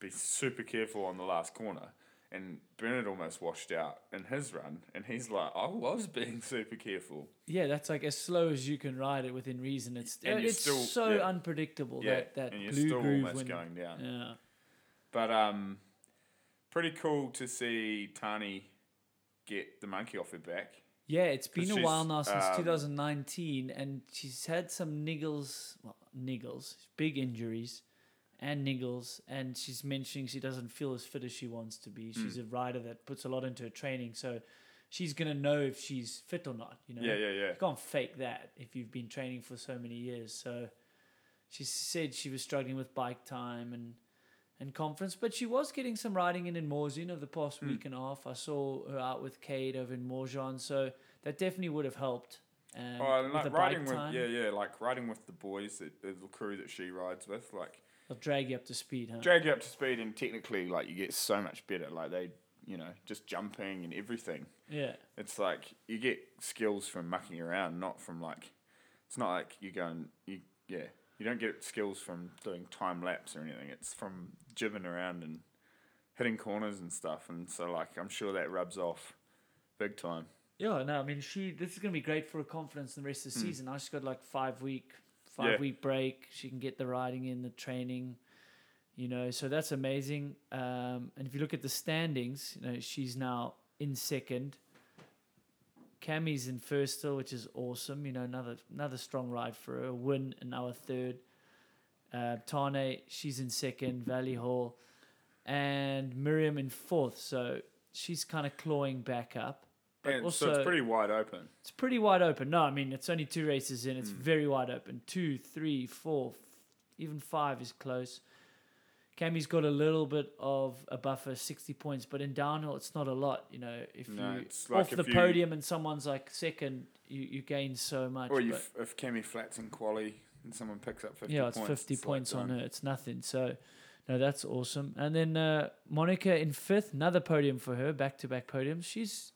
be super careful on the last corner. And Bernard almost washed out in his run, and he's like, I was being super careful. Yeah, that's like as slow as you can ride it within reason. It's And it's still- so yeah. unpredictable Yeah, that that and you're blue still groove almost when, going down. Yeah, But um, pretty cool to see Tahnée get the monkey off her back. yeah. it's been a while now since um, 2019, and she's had some niggles, well, niggles, big injuries, and niggles. And she's mentioning she doesn't feel as fit as she wants to be. She's a rider that puts a lot into her training, so she's gonna know if she's fit or not. You know, Yeah, yeah, yeah. You can't fake that if you've been training for so many years. So she said she was struggling with bike time and and confidence, but she was getting some riding in in Morzine over the past Hmm. week and a half. I saw her out with Kade over in Morzine, so that definitely would have helped. Um, Oh, and with like riding with yeah, yeah, like riding with the boys, that, the crew that she rides with, like they'll drag you up to speed, huh? drag you up to speed, and technically, like you get so much better. Like they, you know, just jumping and everything. Yeah. It's like you get skills from mucking around, not from like. It's not like you go and you yeah. You don't get skills from doing time lapse or anything. It's from jibbing around and hitting corners and stuff. And so like I'm sure that rubs off big time. Yeah, no, I mean she. This is gonna be great for her confidence in the rest of the season. I she's got like five week, five. Yeah. week break. She can get the riding in, the training, you know. So that's amazing. Um, and if you look at the standings, you know she's now in second. Cammy's in first still, which is awesome. You know, another another strong ride for her. Win and now a third. Uh, Tahnée, she's in second. Vali Höll, and Myriam in fourth. So she's kind of clawing back up. But and also, so it's pretty wide open. it's pretty wide open. No, I mean it's only two races in. It's Hmm. very wide open. Two, three, four, f- even five is close. Cammy's got a little bit of a buffer, sixty points, but in downhill it's not a lot. You know, if No, you it's like off if the you- podium and someone's like second, you, you gain so much. Or you if Cami flats in quali and someone picks up fifty yeah, it's points, fifty like points on done. her. It's nothing. So, no, that's awesome. And then uh, Monika in fifth, another podium for her, back to back podiums. She's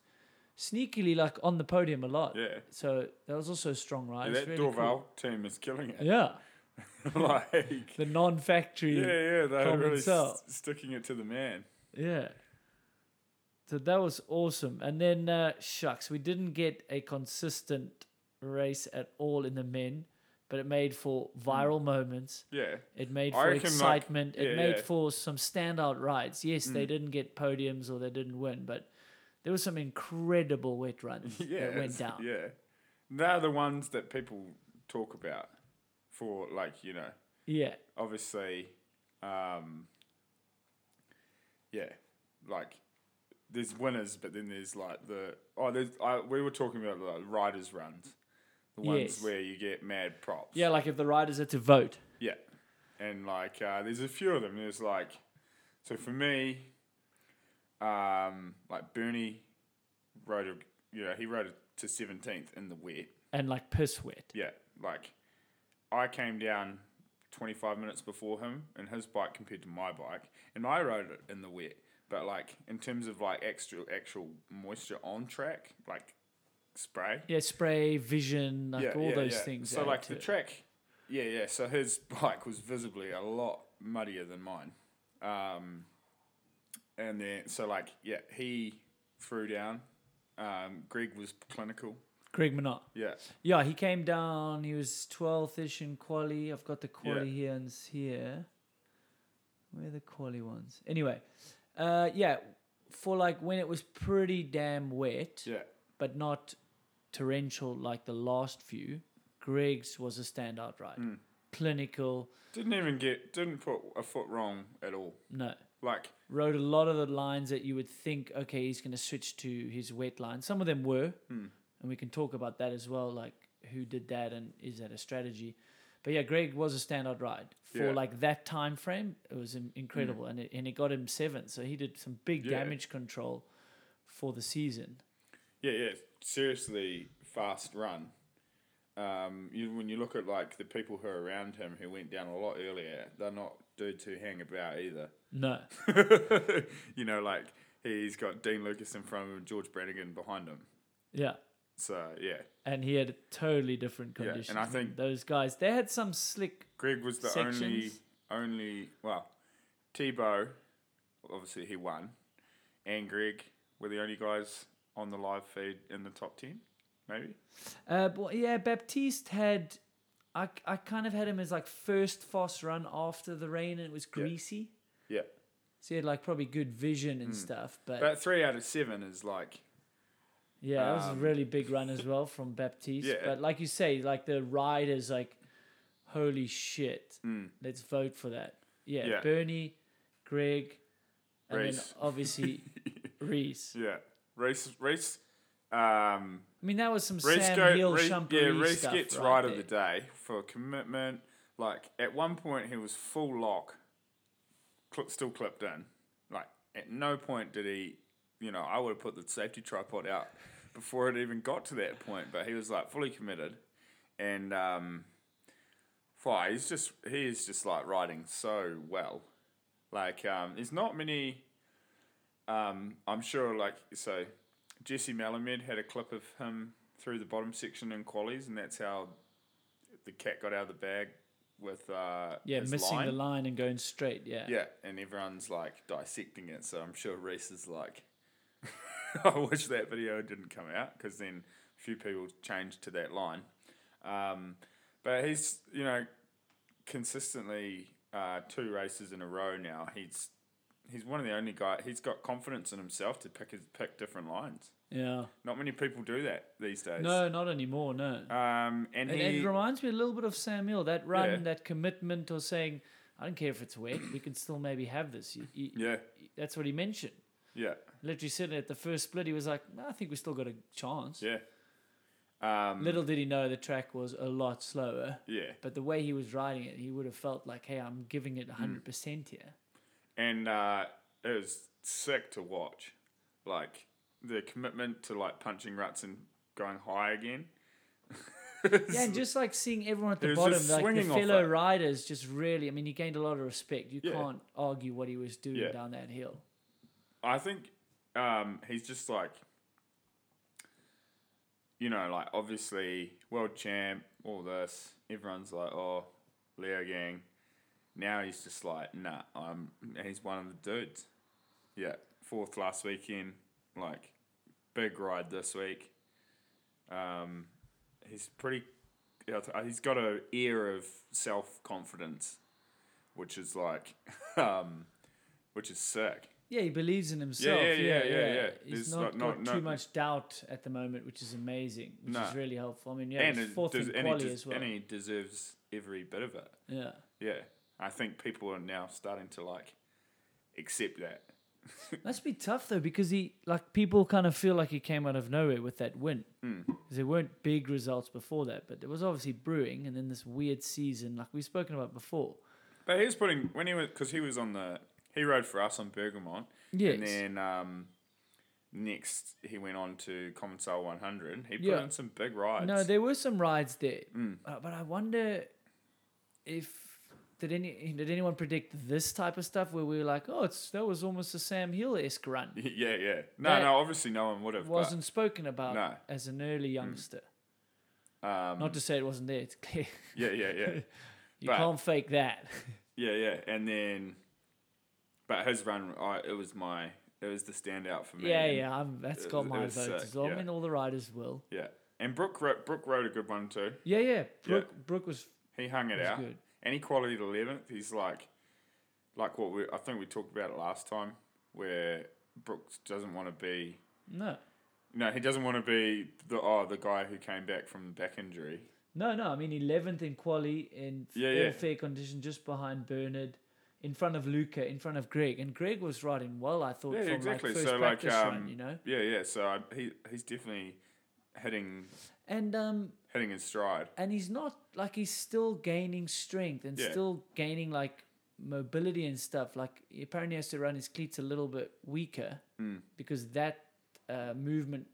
sneakily like on the podium a lot. Yeah. So that was also a strong ride. Yeah, that Dorval cool. team is killing it. Yeah, like, the non-factory. yeah, yeah, they're really s- sticking it to the man. Yeah. So that was awesome. And then uh, shucks, we didn't get a consistent race at all in the men, but it made for viral moments. Yeah, It made I for reckon, like- excitement. it made yeah. for some standout rides. Yes, they Mm. didn't get podiums or they didn't win, but there was some incredible wet runs yeah, that went down. Yeah, they're the ones that people talk about for like you know Yeah. obviously, um, yeah, like there's winners, but then there's like the oh, there's I, we were talking about like riders runs, the ones Yes. where you get mad props. Yeah, like if the riders are to vote. yeah, and like uh, there's a few of them. There's like, so for me, um, like Bernie rode a, you know, he rode it to seventeenth in the wet. And like piss wet. Yeah, like I came down 25 minutes before him and his bike compared to my bike, and I rode it in the wet. But like in terms of like extra actual moisture on track, like spray, Yeah, spray, vision, like yeah, all yeah, those yeah. things. So like the it. track, yeah, yeah. So his bike was visibly a lot muddier than mine, um, and then so like yeah, he threw down. Um, Greg was clinical. Greg Minnaar. Yeah, Yeah, he came down. He was 12th ish in quali. I've got the quali here and here. Where are the quali ones? Anyway, uh, yeah, for like when it was pretty damn wet, yeah, but not torrential like the last few, Greg's was a standout ride. Mm. Clinical, didn't even get didn't put a foot wrong at all. no. Like Rode a lot of the lines that you would think, okay, he's going to switch to his wet line. Some of them were, Hmm. And we can talk about that as well, like who did that and is that a strategy? But yeah, Greg was a standout ride for Yeah. Like that time frame. It was in- incredible, and it, and it got him seventh. So he did some big Yeah. damage control for the season. Yeah, yeah, seriously fast run. Um, you, when you look at like the people who are around him who went down a lot earlier, they're not dudes who hang about either. No, you know, like he's got Dean Lucas in front of him, George Brannigan behind him. yeah, So yeah, and he had a totally different Yeah, and. I think- those guys they had some slick. Greg was the only Sections? only well, Thibaut, obviously he won, and Greg were the only guys on the live feed in the top ten, maybe. Uh, but yeah, Baptiste had. I, I kind of had him as like first fast run after the rain, and it was greasy. Yeah, So he had like probably good vision and stuff. But, but three out of seven is like yeah, that was a um, really big run as well from Baptiste. Yeah. But like you say, like the ride is like, holy shit. mm, Let's vote for that. Yeah, Yeah. Bernie, Greg, and Reece. then obviously Reece. Yeah, race, race. Um, I mean, that was some race Sam go, Hill Reece- yeah, stuff gets right, right of the day for commitment. Like at one point, he was full lock, still clipped in. Like at no point did he, you know, I would have put the safety tripod out before it even got to that point. But he was like fully committed, and um, fly. He's just he is just like riding so well. Like um, there's not many um, I'm sure, like, so Jesse Melamed had a clip of him through the bottom section in qualies, and that's how the cat got out of the bag with uh, Yeah, missing line. the line and going straight. Yeah. Yeah, and everyone's like dissecting it. So I'm sure Reece is like, I wish that video didn't come out because then a few people changed to that line. Um, but he's, you know, consistently uh, two races in a row now. He's he's one of the only guy. He's got confidence in himself to pick his, pick different lines. Yeah. Not many people do that these days. No, not anymore. No. Um, and, And, he, it reminds me a little bit of Sam Hill. That run, Yeah. that commitment, or saying, "I don't care if it's wet. We can still maybe have this." You- you- yeah, That's what he mentioned. Yeah, Literally said at the first split, he was like, "I think we still got a chance." yeah. Um, Little did he know the track was a lot slower. yeah. But the way he was riding it, he would have felt like, "Hey, I'm giving it 100% here." and uh, it was sick to watch. Like the commitment to like punching ruts and going high again. Yeah, and just like seeing everyone at the bottom, like the fellow riders, just really. I mean, he gained a lot of respect. You Yeah. can't argue what he was doing Yeah. down that hill. I think um, he's just like, you know, like obviously world champ, all this. Everyone's like, oh, Leogang. Now he's just like, nah, I'm. He's one of the dudes. Yeah, fourth last weekend, like big ride this week. Um, he's pretty. He's got a air of self confidence, which is like, um, which is sick. Yeah, he believes in himself. yeah, Yeah, yeah, yeah, yeah. He's not, not- got not- too much doubt at the moment, which is amazing, which No. is really helpful. I mean, yeah, and he's fourth in quali des- as well. and he deserves every bit of it. yeah. Yeah, I think people are now starting to like accept that. Must be tough though, because he like people kind of feel like he came out of nowhere with that win. Mm. There weren't big results before that, but there was obviously brewing, and then this weird season, like we've spoken about before. But he was putting when he was because he was on the he rode for us on Bergamont, Yes. and then um, next he went on to Commencal 100. He put Yeah. in some big rides. No, there were some rides there, Mm. uh, but I wonder if did any did anyone predict this type of stuff where we were like, oh, it's that was almost a Sam Hill esque run. yeah, yeah. No, That no. Obviously, no one would have. wasn't spoken about No. as an early youngster. But, um, Not to say it wasn't there. It's clear yeah, yeah, yeah. you But- can't fake that. Yeah, yeah, and then, but his run, I, it was my, it was the standout for me. yeah, and- yeah, I'm, that's it got was- it my was vote sick, as well. yeah. I mean, all the riders will. yeah. And Brook, ro- Brook rode a good one too. Yeah, yeah. Brook, Brook was, He hung it was out. good. And he qualified eleventh. He's like, like what we, I think we talked about it last time, where Brooks doesn't want to be. No, No, he doesn't want to be the oh the guy who came back from back injury. no, no. I mean, 11th in quali in Yeah, all yeah. fair condition, just behind Bernard, in front of Luca, in front of Greg, and Greg was riding well. I thought Yeah, from exactly. like first So, like, um, run, you know. Yeah, yeah. So I, he he's definitely heading. And um, hitting his stride. and he's not like he's still gaining strength and Yeah. still gaining like mobility and stuff. Like he apparently has to run his cleats a little bit weaker Mm. because that uh, movement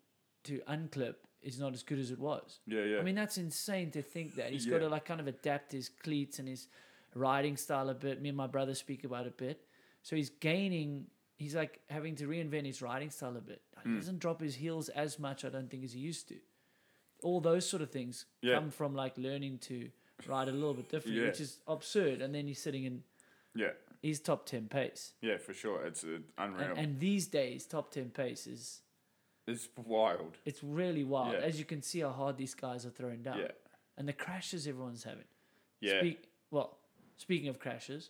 to unclip is not as good as it was. Yeah, yeah. I mean, that's insane to think that he's Yeah. got to like kind of adapt his cleats and his riding style a bit. Me and my brother speak about it a bit. So he's gaining. He's like having to reinvent his riding style a bit. He Mm. doesn't drop his heels as much, I don't think, as he used to. All those sort of things Yeah. come from like learning to ride a little bit differently, Yeah. which is absurd. And then he's sitting in yeah, his top ten pace, yeah, for sure. It's uh, unreal. and, and these days top ten pace is it's wild. it's really wild. Yeah. As you can see how hard these guys are throwing down, Yeah, and the crashes everyone's having. yeah, Speak, well, speaking of crashes,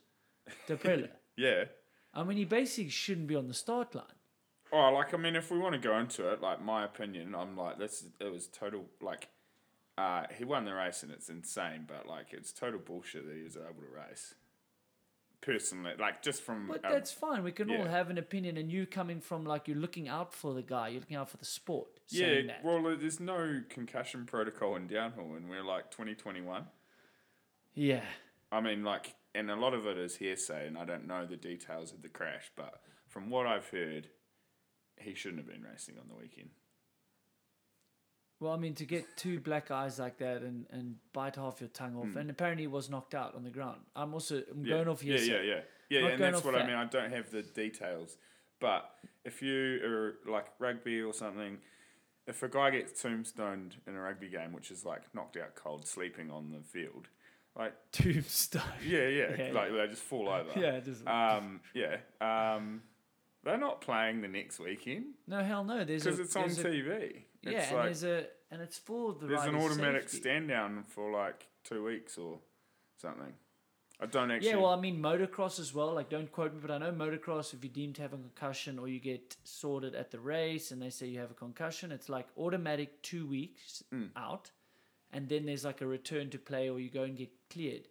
Daprela. yeah. I mean, he basically shouldn't be on the start line. Oh, like I mean, if we want to go into it, like my opinion, I'm like this. It was total like. Uh, he won the race and it's insane, but like it's total bullshit that he was able to race. Personally, like just from But a- that's fine. We can all have an opinion, and you coming from like you're looking out for the guy, you're looking out for the sport. yeah. Well, there's no concussion protocol in downhill, and we're like 2021. yeah. I mean, like, and a lot of it is hearsay, and I don't know the details of the crash, but from what I've heard, he shouldn't have been racing on the weekend. Well, I mean, to get two black eyes like that and, and bite half your tongue off, hmm. and apparently he was knocked out on the ground. I'm also I'm. Yeah, going off yeah, hearsay. yeah, yeah, yeah, Not and that's what I mean. I don't have the details, But if you are like rugby or something, if a guy gets tombstoned in a rugby game, which is like knocked out cold, sleeping on the field, like Tombstone. yeah, yeah, Yeah, like they just fall over. yeah, just Um, yeah. Um, they're not playing the next weekend no hell no. There's because it's on there's a- TV. Yeah, it's and like there's a and it's for the there's an automatic safety. stand down for like two weeks or something. I don't actually. Yeah, well, I mean, motocross as well. Like, don't quote me, but I know motocross. If you're deemed to have a concussion or you get sorted at the race, and they say you have a concussion, it's like automatic two weeks Mm. out, and then there's like a return to play, or you go and get cleared.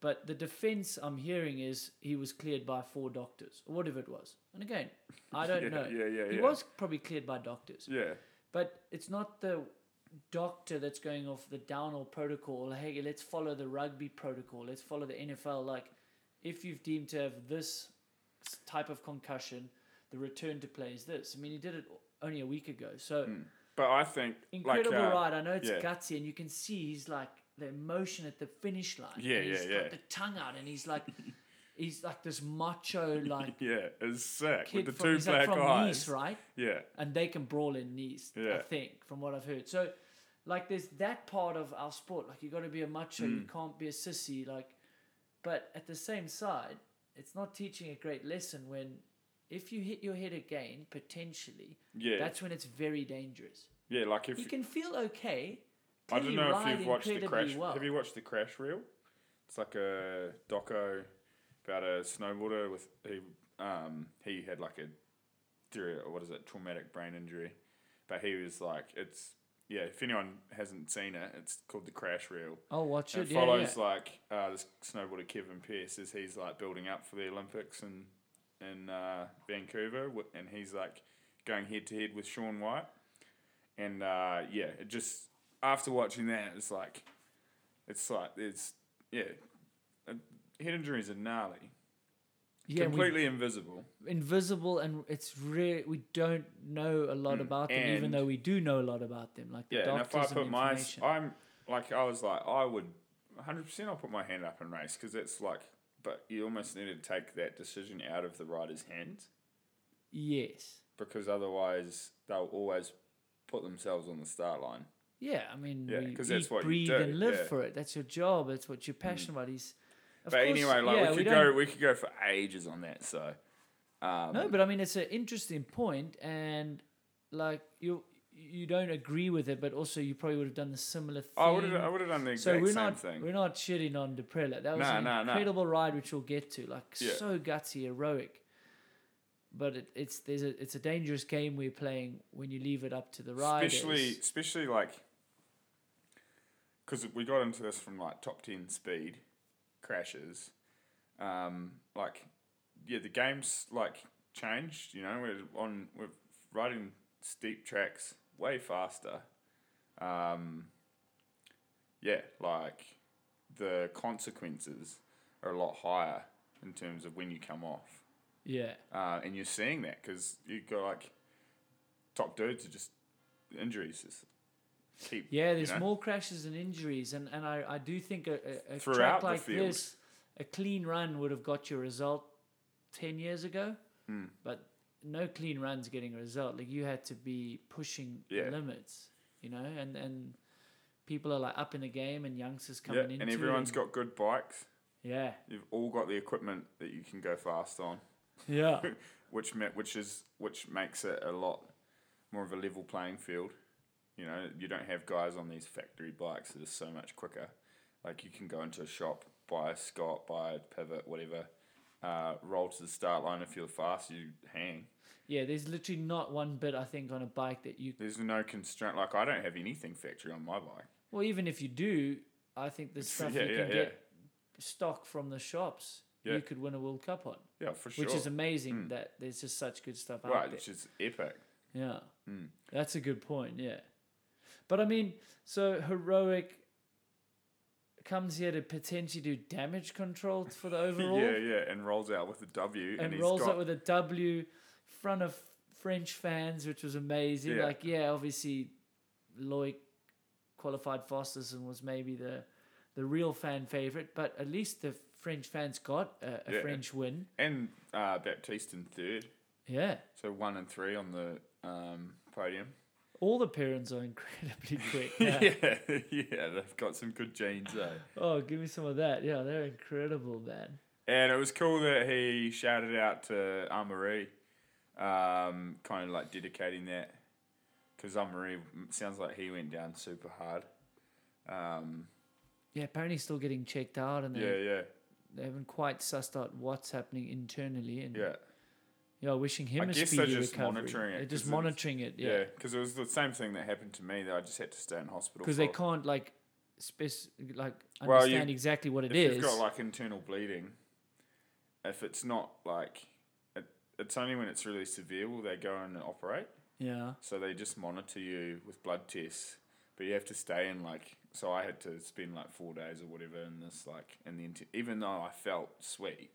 But the defense I'm hearing is he was cleared by four doctors, or whatever it was. And again, I don't yeah, know. Yeah, yeah, He yeah. was probably cleared by doctors. Yeah, But it's not the doctor that's going off the downhill protocol. Hey, let's follow the rugby protocol. Let's follow the NFL. Like, if you've deemed to have this type of concussion, the return to play is this. I mean, he did it only a week ago. So hmm. But I think incredible like, uh, ride. I know it's yeah. gutsy, and you can see he's like the emotion at the finish line. Yeah, and yeah, he's yeah. got the tongue out, and he's like, he's like this macho like Yeah, it's sick with the from, two like black from eyes. Nice, right? Yeah, and they can brawl in knees. I think from what I've heard. So, like, there's that part of our sport. Like, you got to be a macho. You Mm. can't be a sissy. Like, but at the same side, it's not teaching a great lesson when, if you hit your head again, potentially, yeah, that's when it's very dangerous. yeah. Like if You can feel okay. I don't know if you've watched the crash. Well. Have you watched the crash reel? It's like a doco about a snowboarder with he um he had like a what is it traumatic brain injury, but he was like it's yeah. If anyone hasn't seen it, it's called the crash reel. I'll watch it. it Yeah, follows yeah. like uh, this snowboarder Kevin Pearce as he's like building up for the Olympics in in uh, Vancouver, and he's like going head to head with Shaun White, and uh, yeah, it just after watching that, it's like it's like it's yeah, head injuries are gnarly, yeah, we- completely invisible. invisible, and it's rare. We don't know a lot about them, even Mm. Though we do know a lot about them. Like the Yeah, and if doctors I put my. I'm like I was like I would, hundred percent. I'll put my hand up and race because it's like, but you almost need to take that decision out of the rider's hands yes. because otherwise they'll always put themselves on the start line. Yeah, I mean, Yeah, we 'cause that's eat, what you breathe, do, and live yeah. Mm. for it. That's your job. That's what you're passionate about. He's, of but course, anyway, like yeah, we could don't- go, we could go for ages on that. So, um, No, but I mean, it's an interesting point, and like you, you don't agree with it, but also you probably would have done the similar thing. I would have, I would have done the so we're same not thing. we're not shitting on Daprela. That was an incredible ride, which we'll get to. Like Yeah. so gutsy, heroic. But it, it's there's a it's a dangerous game we're playing when you leave it up to the riders. especially, especially like because we got into this from like top ten speed crashes. Um, like, yeah, the game's like changed. You know, we're on we're riding steep tracks way faster. Um, yeah, like the consequences are a lot higher in terms of when you come off. yeah. Uh, and you're seeing that because you got like top dudes are just injuries just keep Yeah, you there's know? more crashes and injuries, and, and I, I do think a, a, a Throughout track the like field. this, a clean run would have got you a result ten years ago, Hmm. but no clean runs getting a result. Like you had to be pushing Yeah. limits, you know, and and people are like up in the game, and youngsters yeah, coming into it. and everyone's it, got good bikes. yeah, You've all got the equipment that you can go fast on, yeah, which which is which makes it a lot more of a level playing field. You know, you don't have guys on these factory bikes that are so much quicker. Like you can go into a shop, buy a Scott, buy a pivot, whatever, uh, roll to the start line. If you're fast, you hang. yeah. There's literally not one bit I think on a bike that you. There's no constraint. Like I don't have anything factory on my bike. Well, even if you do, I think the stuff yeah, you yeah, can yeah. get stock from the shops. You could win a World Cup on. Yeah, for sure. which is amazing Mm. that there's just such good stuff out right, there. which is epic. Yeah, Mm. that's a good point. Yeah, but I mean, so heroic comes here to potentially do damage control for the overall, yeah, yeah, and rolls out with a W, and, and rolls out with a W, front of French fans, which was amazing. Yeah. Like, yeah, obviously, Loic qualified fastest and was maybe the the real fan favorite, but at least the French fans got a, a Yeah. French win. and uh, Baptiste in third. Yeah. So one and three on the um, podium. All the parents are incredibly quick. Yeah. Yeah. they've got some good genes, though. Oh, give me some of that. Yeah, they're incredible, man. And it was cool that he shouted out to Amaury, um, kind of like dedicating that, because Amaury sounds like he went down super hard. Um, Yeah, apparently he's still getting checked out, and they, yeah, yeah, they haven't quite sussed out what's happening internally. And yeah, yeah, wishing him I a guess speedy they're just recovery. monitoring it, They're just monitoring it. yeah. Yeah, Because it was the same thing that happened to me. That I just had to stay in hospital because they can't like spec- like Well, you- understand exactly what it if is. you've got like internal bleeding, if it's not like, it, it's only when it's really severe will they go in and operate. yeah, So they just monitor you with blood tests, but you have to stay in like. So I had to spend like four days or whatever in this like in the inter- even though I felt sweet,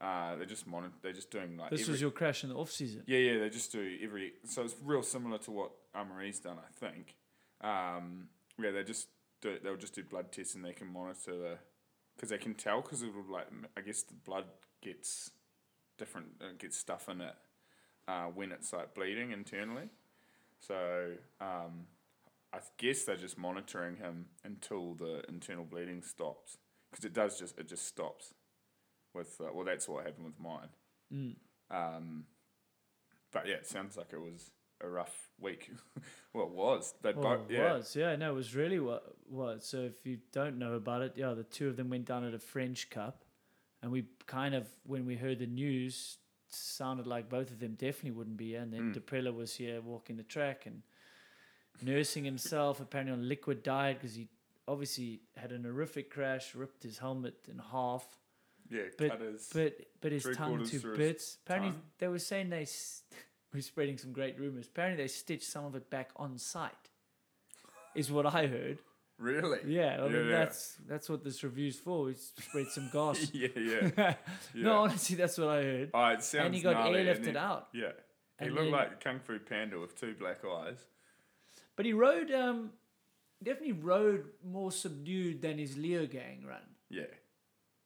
uh, they just monitor. They're just doing like this every, was your crash in the off season. yeah yeah they just do every. So it's real similar to what Amaury's done I think. Um, yeah they just do they'll just do blood tests and they can monitor the because they can tell because it will like I guess the blood gets different uh, gets stuff in it uh, when it's like bleeding internally. So um, I guess they're just monitoring him until the internal bleeding stops because it does just it just stops with uh, well that's what happened with mine. Mm. Um, but yeah, it sounds like it was a rough week. well, it was. They Well, both it yeah. was yeah no it was really what was so if you don't know about it yeah the two of them went down at a French Cup, and we kind of when we heard the news sounded like both of them definitely wouldn't be here and then Mm. Daprela was here walking the track and nursing himself apparently on liquid diet because he obviously had an horrific crash ripped his helmet in half Yeah, But- cut his but but his tongue to bits. Apparently, tongue. they were saying they s- we're spreading some great rumors. Apparently, they stitched some of it back on site. Is what I heard. really. Yeah, I Yeah, mean yeah. that's that's what this review's for. We spread some gas. yeah, yeah. yeah. No, honestly, that's what I heard. Oh, it sounds and he got gnarly, airlifted out. Yeah. He And looked then- like Kung Fu Panda with two black eyes. But he rode um, definitely rode more subdued than his Leogang run. Yeah.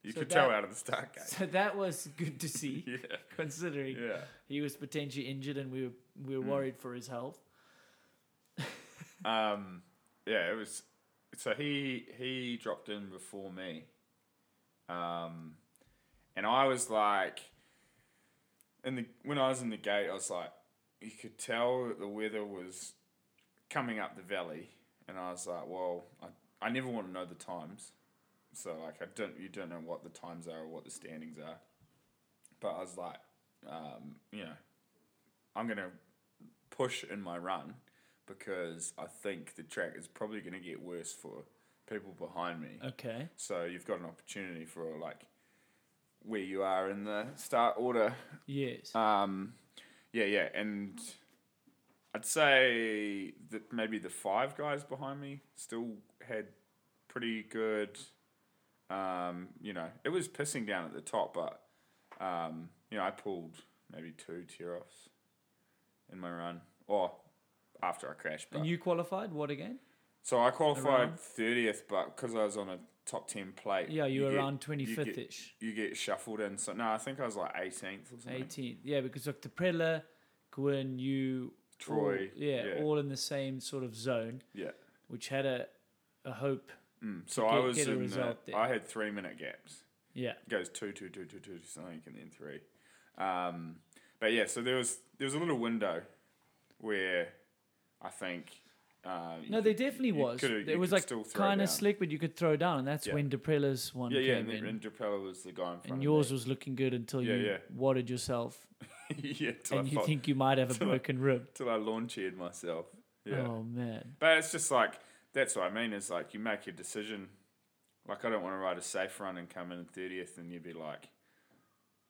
You So could tell out of the start gate. So that was good to see, Yeah. considering Yeah. he was potentially injured and we were we were Mm. worried for his health. Um, yeah, it was. So he he dropped in before me, um, and I was like, in the when I was in the gate, I was like, you could tell that the weather was coming up the valley, and I was like, well, I, I never want to know the times, so like I don't you don't know what the times are or what the standings are, but I was like, um, you know, I'm gonna push in my run because I think the track is probably going to get worse for people behind me. Okay. So you've got an opportunity for like where you are in the start order. Yes. Um, yeah, yeah, and I'd say that maybe the five guys behind me still had pretty good. Um, you know, it was pissing down at the top, but um, you know, I pulled maybe two tear offs in my run, or after I crashed. But and you qualified what again? so I qualified thirtieth, but because I was on a top ten plate, Yeah, you were get- around twenty you get- ish. You get shuffled in. So no, I think I was like eighteenth or something. 18th. Yeah, because Dr. Prella, Gwin, you, Troy, all, yeah, yeah. all in the same sort of zone, Yeah. which had a, a hope. Mm. So get- I was in. The. I had three minute gaps. Yeah. It goes two, two, two, two, two, something, and then three. Um, but yeah, so there was there was a little window where I think. Uh, No, could- there definitely was. It was like kind of slick, but you could throw down, and that's Yeah. when Daprela's one Yeah, yeah, came and, in. and Daprela was the guy in front and yours was looking good until Yeah, you yeah. wadded yourself, yeah, and I you fought- think you might have a till I- broken rib. till I lawn cheered myself. Yeah. Oh man. But it's just like that's what I mean. Is like you make a decision. Like I don't want to ride a safe run and come in thirtieth, and you'd be like,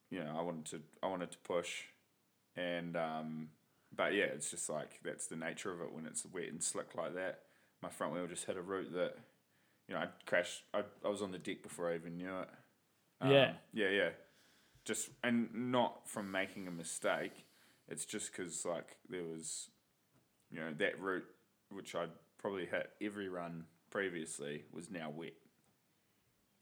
you know, I wanted to, I wanted to push, and um, but yeah, it's just like that's the nature of it when it's wet and slick like that. My front wheel just hit a route that, you know, I crashed. I, I was on the deck before I even knew it. Um, Yeah. Yeah, yeah. Just and not from making a mistake. It's just because like there was you know, that route, which I'd probably hit every run previously, was now wet.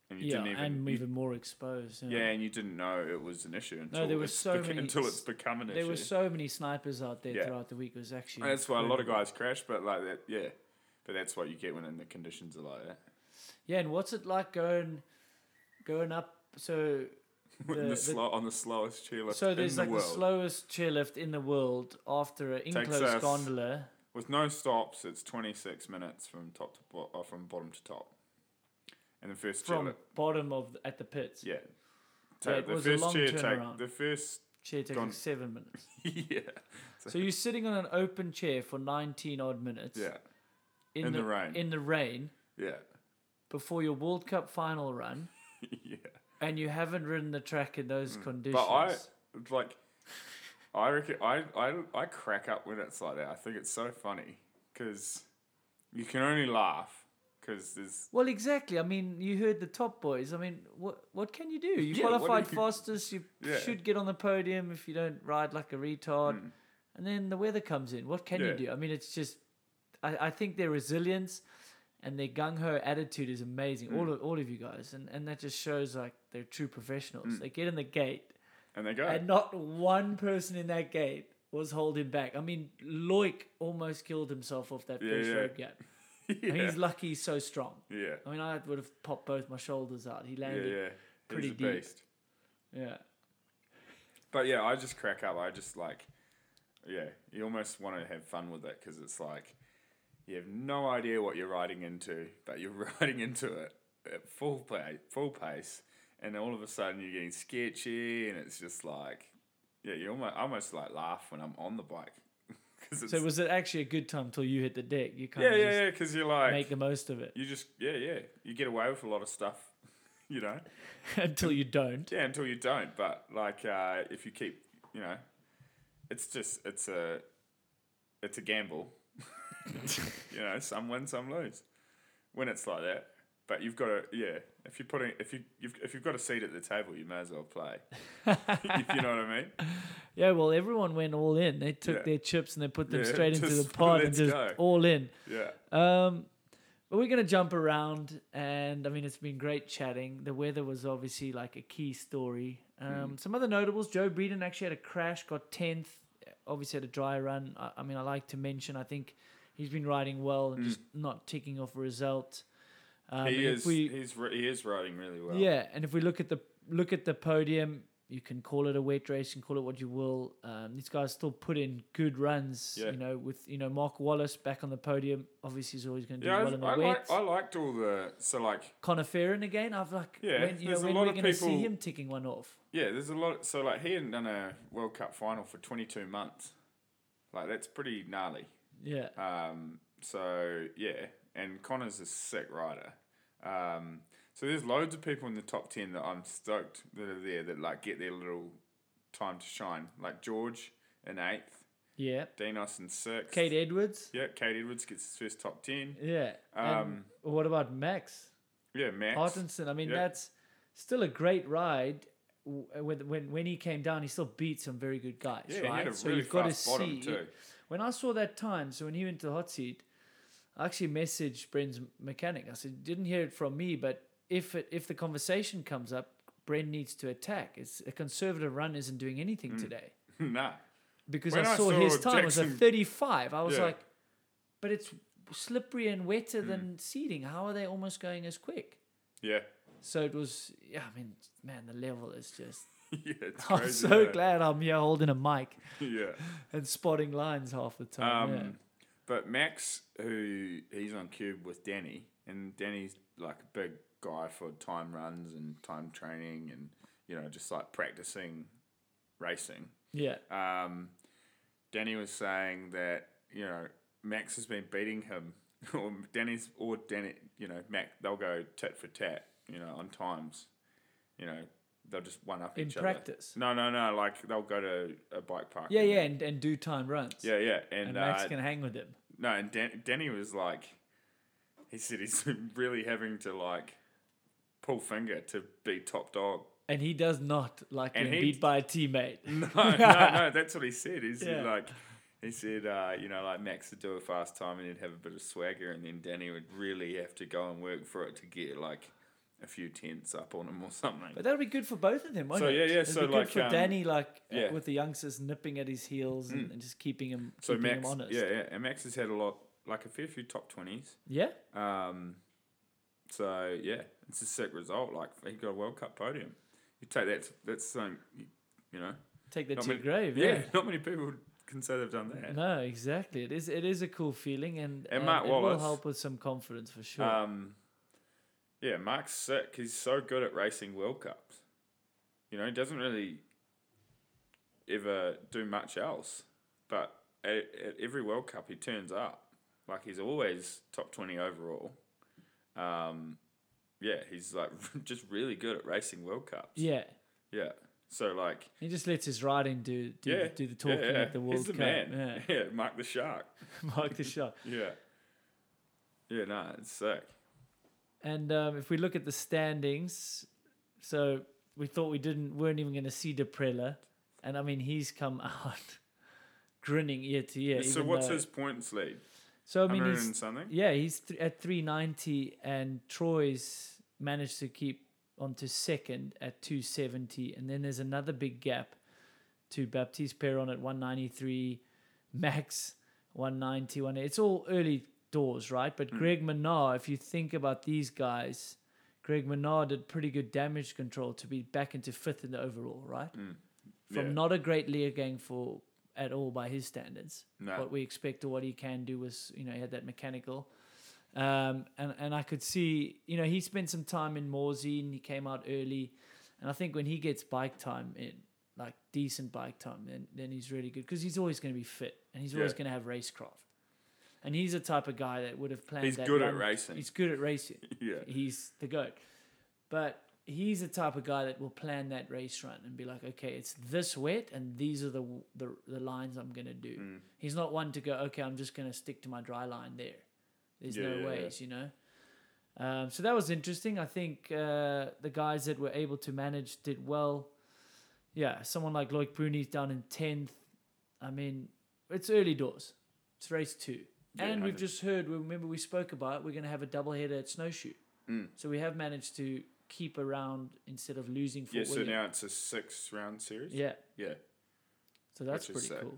and you yeah, didn't even and you- even more exposed. know. yeah, and you didn't know it was an issue until no, there were it's so beca- many until it's become an There issue. There were so many snipers out there Yeah. throughout the week. It was actually. And that's why a lot of guys crash, but like that, yeah. But that's what you get when the conditions are like that. Yeah, and what's it like going, going up? So, The- the the- on the slowest chairlift so in there's the like world, the slowest chairlift in the world after an enclosed gondola. With no stops. It's twenty six minutes from top to bo- uh, from bottom to top. And the first from chairlift, bottom of the, at the pits. yeah. Yeah, it the was a long chair take turnaround. the first Chair takes Gone- seven minutes. yeah So you're sitting on an open chair for 19 odd minutes. yeah In, in the rain. In the rain yeah before your World Cup final run, yeah. and you haven't ridden the track in those conditions. But I like. I reckon I, I I crack up when it's like that. I think it's so funny because you can only laugh because there's Well, exactly. I mean, you heard the top boys. I mean, what what can you do? You Yeah, qualified you- fastest. You Yeah. should get on the podium if you don't ride like a retard. Mm. And then the weather comes in. What can Yeah. you do? I mean, it's just. I, I think their resilience and their gung ho attitude is amazing. Mm. All of all of you guys, and and that just shows like they're true professionals. They get in the gate, and they go and not one person in that gate was holding back. I mean, Loic almost killed himself off that first yeah. road gap. yeah And he's lucky he's so strong. yeah I mean, I would have popped both my shoulders out. He landed. yeah pretty he's a deep. beast. Yeah. But yeah, I just crack up. I just like yeah. You almost want to have fun with it because it's like you have no idea what you're riding into, but you're riding into it at full pace, full pace, and all of a sudden you're getting sketchy, and it's just like, yeah, you almost I almost like laugh when I'm on the bike So was it actually a good time till you hit the deck? You kind yeah, of yeah, yeah, because you're like make the most of it you just yeah, yeah, you get away with a lot of stuff, you know, until you don't. yeah, until you don't. But like uh, if you keep, you know, it's just it's a it's a gamble. you know, some win, some lose. When it's like that, but you've got to yeah. If you're putting if you you've, if you've got a seat at the table, you may as well play. if you know what I mean. Yeah, well, everyone went all in. They took Yeah. their chips and they put them Yeah, straight into the pot and just go. all in. Yeah. Um, but we're gonna jump around, and I mean, it's been great chatting. The weather was obviously like a key story. Um, Hmm. Some other notables: Joe Breeden actually had a crash, got tenth. Obviously had a dry run. I, I mean, I like to mention. I think he's been riding well and just not ticking off a result. Um, he is we- he's he is riding really well. yeah, and if we look at the look at the podium, you can call it a wet race, you can call it what you will. Um, these guys still put in good runs. Yeah. You know, with you know Mark Wallace back on the podium. Obviously, he's always going to do Yeah, well in the I, I, wet. like, I liked all the so like Connor Fearon again. I've like Yeah, when, you know there's a when lot we're going to see him ticking one off. yeah, there's a lot. So like he hadn't done a World Cup final for 22 months. Like that's pretty gnarly. Yeah, Um, so yeah, and Connor's a sick rider. Um, so there's loads of people in the top 10 that I'm stoked that are there that like get their little time to shine. Like George in eighth, yeah. Dinos in sixth. Kade Edwards. Yeah, Kade Edwards gets his first top 10. Yeah. and Um, what about Max Yeah, Max. Hartenstein? I mean, Yeah. that's still a great ride. When, when when he came down, he still beat some very good guys, Yeah, right? he had a so really you've got to bottom see. too. When I saw that time, so when he went to the hot seat, I actually messaged Bren's mechanic. I said, didn't hear it from me, but if it, if the conversation comes up, Bren needs to attack. It's a conservative run isn't doing anything Mm. today nah. because I I saw, saw his time was a 35. I was Yeah. like, but it's slippery and wetter Mm. than seeding. How are they almost going as quick? Yeah. So it was, yeah. I mean, man, the level is just. yeah, it's I'm so glad I'm here holding a mic Yeah. and spotting lines half the time. Um, yeah. But Max, who he's on cube with Danny, and Danny's like a big guy for time runs and time training, and you know just like practicing racing. Yeah. Um, Danny was saying that you know Max has been beating him, or Danny's or Danny, you know Mac, they'll go tit for tat, you know, on times, you know. They'll just one up In each practice? other. No, no, no. Like they'll go to a bike park. Yeah, and- yeah, and, and do time runs. yeah, yeah. And, And Max uh, can hang with him. no, and Dan- Danny was like, he said he's really having to like pull finger to be top dog. And he does not like And being he- beat by a teammate. No, no, no, that's what he said. He said Yeah. like, he said, uh, you know, like Max would do a fast time and he'd have a bit of swagger, and then Danny would really have to go and work for it to get like a few tenths up on him or something. But that'll be good for both of them, won't So, it? yeah, yeah, It'll so, be good like, for um, Danny, like yeah. with the youngsters nipping at his heels and, Mm. and just keeping him, so keeping Max, him honest. yeah, yeah, and Max has had a lot, like a fair few top twenties. Yeah? Um, so yeah, it's a sick result. Like he got a World Cup podium. You take that, that's something, you, know. Take that to your many- grave. Yeah. Yeah. not many people can say they've done that. No, exactly. It is. It is a cool feeling, and, And and Mark it will help with some confidence for sure. Um, yeah, Mark's sick. He's so good at racing World Cups. You know, he doesn't really ever do much else, but at, at every World Cup he turns up. Like he's always top twenty overall. Um, yeah, he's like just really good at racing World Cups. yeah, yeah. So like, he just lets his riding do do, yeah, do the talking yeah, yeah. at the World He's the Cup. man. Yeah, yeah, Mark the Shark. Mark the Shark. Yeah, yeah. No, it's sick. And um, if we look at the standings, so we thought we didn't weren't even going to see Daprela, and I mean he's come out grinning ear to ear. so what's though- his points lead? So I mean he's something. yeah he's th- at three ninety, and Troy's managed to keep onto second at two seventy, and then there's another big gap to Baptiste Pierron at one ninety three, Max 190, 180. It's all early doors, right? But Mm. Greg Minnaar, if you think about these guys, Greg Minnaar did pretty good damage control to be back into fifth in the overall, right? Mm. From Yeah. not a great Leogang for at all by his standards. No. What we expect or what he can do was, you know, he had that mechanical. Um, and, and I could see, you know, he spent some time in and he came out early. And I think when he gets bike time in, like decent bike time, then, then he's really good because he's always going to be fit and he's always Yeah. going to have racecraft. And he's the type of guy that would have planned. He's that good at racing. He's good at racing. Yeah. He's the goat. But he's the type of guy that will plan that race run and be like, okay, it's this wet and these are the the, the lines I'm gonna do. Mm. He's not one to go, okay, I'm just gonna stick to my dry line there. There's Yeah, no yeah, yeah. ways, you know. Um, so that was interesting. I think uh, the guys that were able to manage did well. Yeah, someone like Loic Bruni's down in tenth. I mean, it's early doors. It's race two. And we've just heard, remember we spoke about, it, we're going to have a double header at Snowshoe. Mm. So we have managed to keep around instead of losing Fort Yeah, so William. now it's a six round series. yeah, Yeah. so that's pretty sick. cool.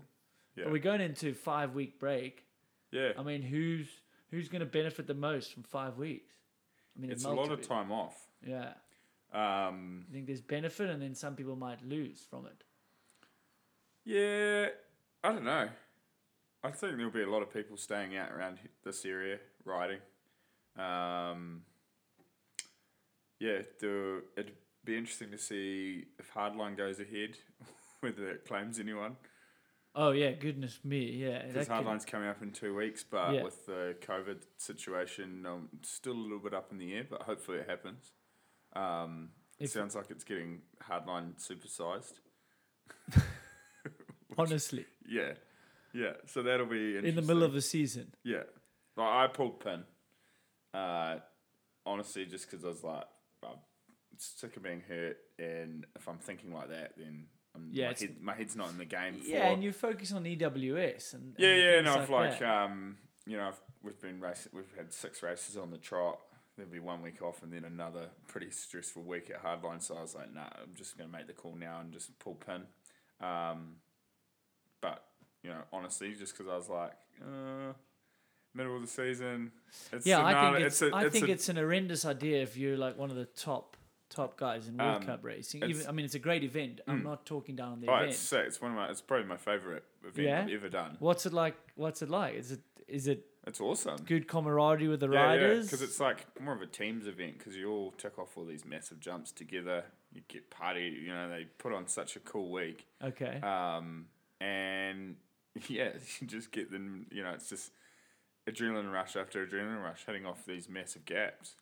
Yeah. But we're going into five week break. yeah. I mean, who's who's going to benefit the most from five weeks? I mean, it's a lot of time off. Yeah, Um, I think there's benefit, and then some people might lose from it. yeah, I don't know. I think there'll be a lot of people staying out around this area riding. Um, yeah, the, it'd be interesting to see if Hardline goes ahead, whether it claims anyone. Oh yeah, goodness me, yeah. Because could- Hardline's coming up in two weeks, but Yeah. with the COVID situation, um, still a little bit up in the air, but hopefully it happens. Um, it If- sounds like it's getting Hardline supersized. honestly, Yeah, yeah. So that'll be in the middle of the season. yeah. Like I pulled pin. Uh, honestly, just because I was like, I'm sick of being hurt, and if I'm thinking like that, then I'm, Yeah, my, head, my head's not in the game. Yeah, for, and you focus on EWS and Yeah, and yeah, things no, I've like like, um, you know, I've, we've been racing, we've had six races on the trot. There'll be one week off and then another pretty stressful week at Hardline. So I was like, nah, I'm just going to make the call now and just pull pin. Um, you know, honestly, just because I was like, uh, middle of the season. It's yeah, I think it's, a- I think a- it's an horrendous idea if you're like one of the top top guys in World Um, Cup racing. Even I mean, it's a great event. I'm Mm. not talking down on the Oh, event. it's sick. It's one of my. It's probably my favorite event Yeah? I've ever done. What's it like? What's it like? Is it is it It's awesome. good camaraderie with the Yeah, riders? because it's like more of a teams event because you all tick off all these massive jumps together. You get party. You know, they put on such a cool week. okay. Um, and yeah, you just get them. You know, it's just adrenaline rush after adrenaline rush, hitting off these massive gaps.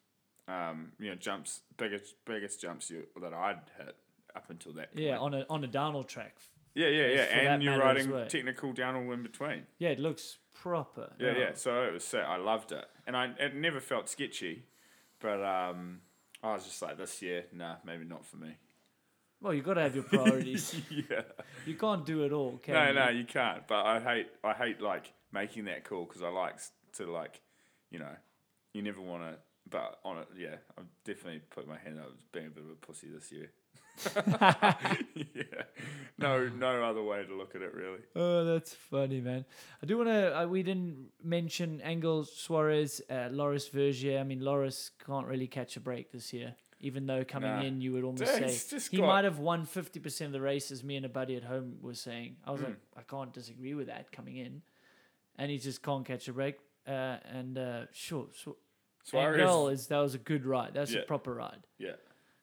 Um, you know, jumps, biggest biggest jumps you, that I'd hit up until that. Point. yeah, on a on a downhill track. yeah, yeah, yeah, and you're riding well. technical downhill in between. Yeah, it looks proper. Yeah, yeah. So it was set. I loved it, and I it never felt sketchy, but um, I was just like, this year, nah, maybe not for me. Well, you've got to have your priorities. yeah. you can't do it all, can No, you? no, no, you can't. But I hate, I hate like making that call because I like to like, you know, you never want to but on it, yeah, I've definitely put my hand up as being a bit of a pussy this year. yeah, no, no other way to look at it really. Oh, that's funny, man. I do want to. Uh, we didn't mention Angel Suarez, uh, Loris Vergier. I mean, Loris can't really catch a break this year. Even though coming Nah. in, you would almost he's say he got- might have won fifty percent of the races. Me and a buddy at home were saying. I was like, I can't disagree with that coming in, and he just can't catch a break. Uh, and uh, sure, so Suarez, is that was a good ride. That's Yeah. a proper ride. yeah,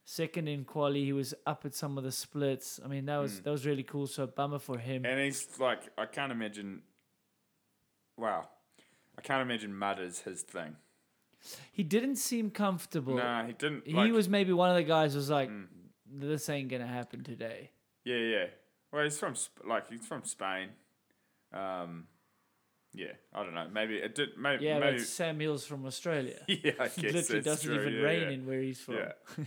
Second in quali, he was up at some of the splits. I mean, that was that was really cool. So bummer for him. And he's like, I can't imagine. Wow, I can't imagine mud is his thing. He didn't seem comfortable. Nah, he didn't. he like- was maybe one of the guys who was like, Mm. "This ain't gonna happen today." Yeah, yeah. Well, he's from like he's from Spain. Um, yeah, I don't know. Maybe it did. Maybe, Yeah, maybe but Sam Hill's from Australia. yeah. I It guess literally that's doesn't true, even yeah, rain yeah. in where he's from. Yeah.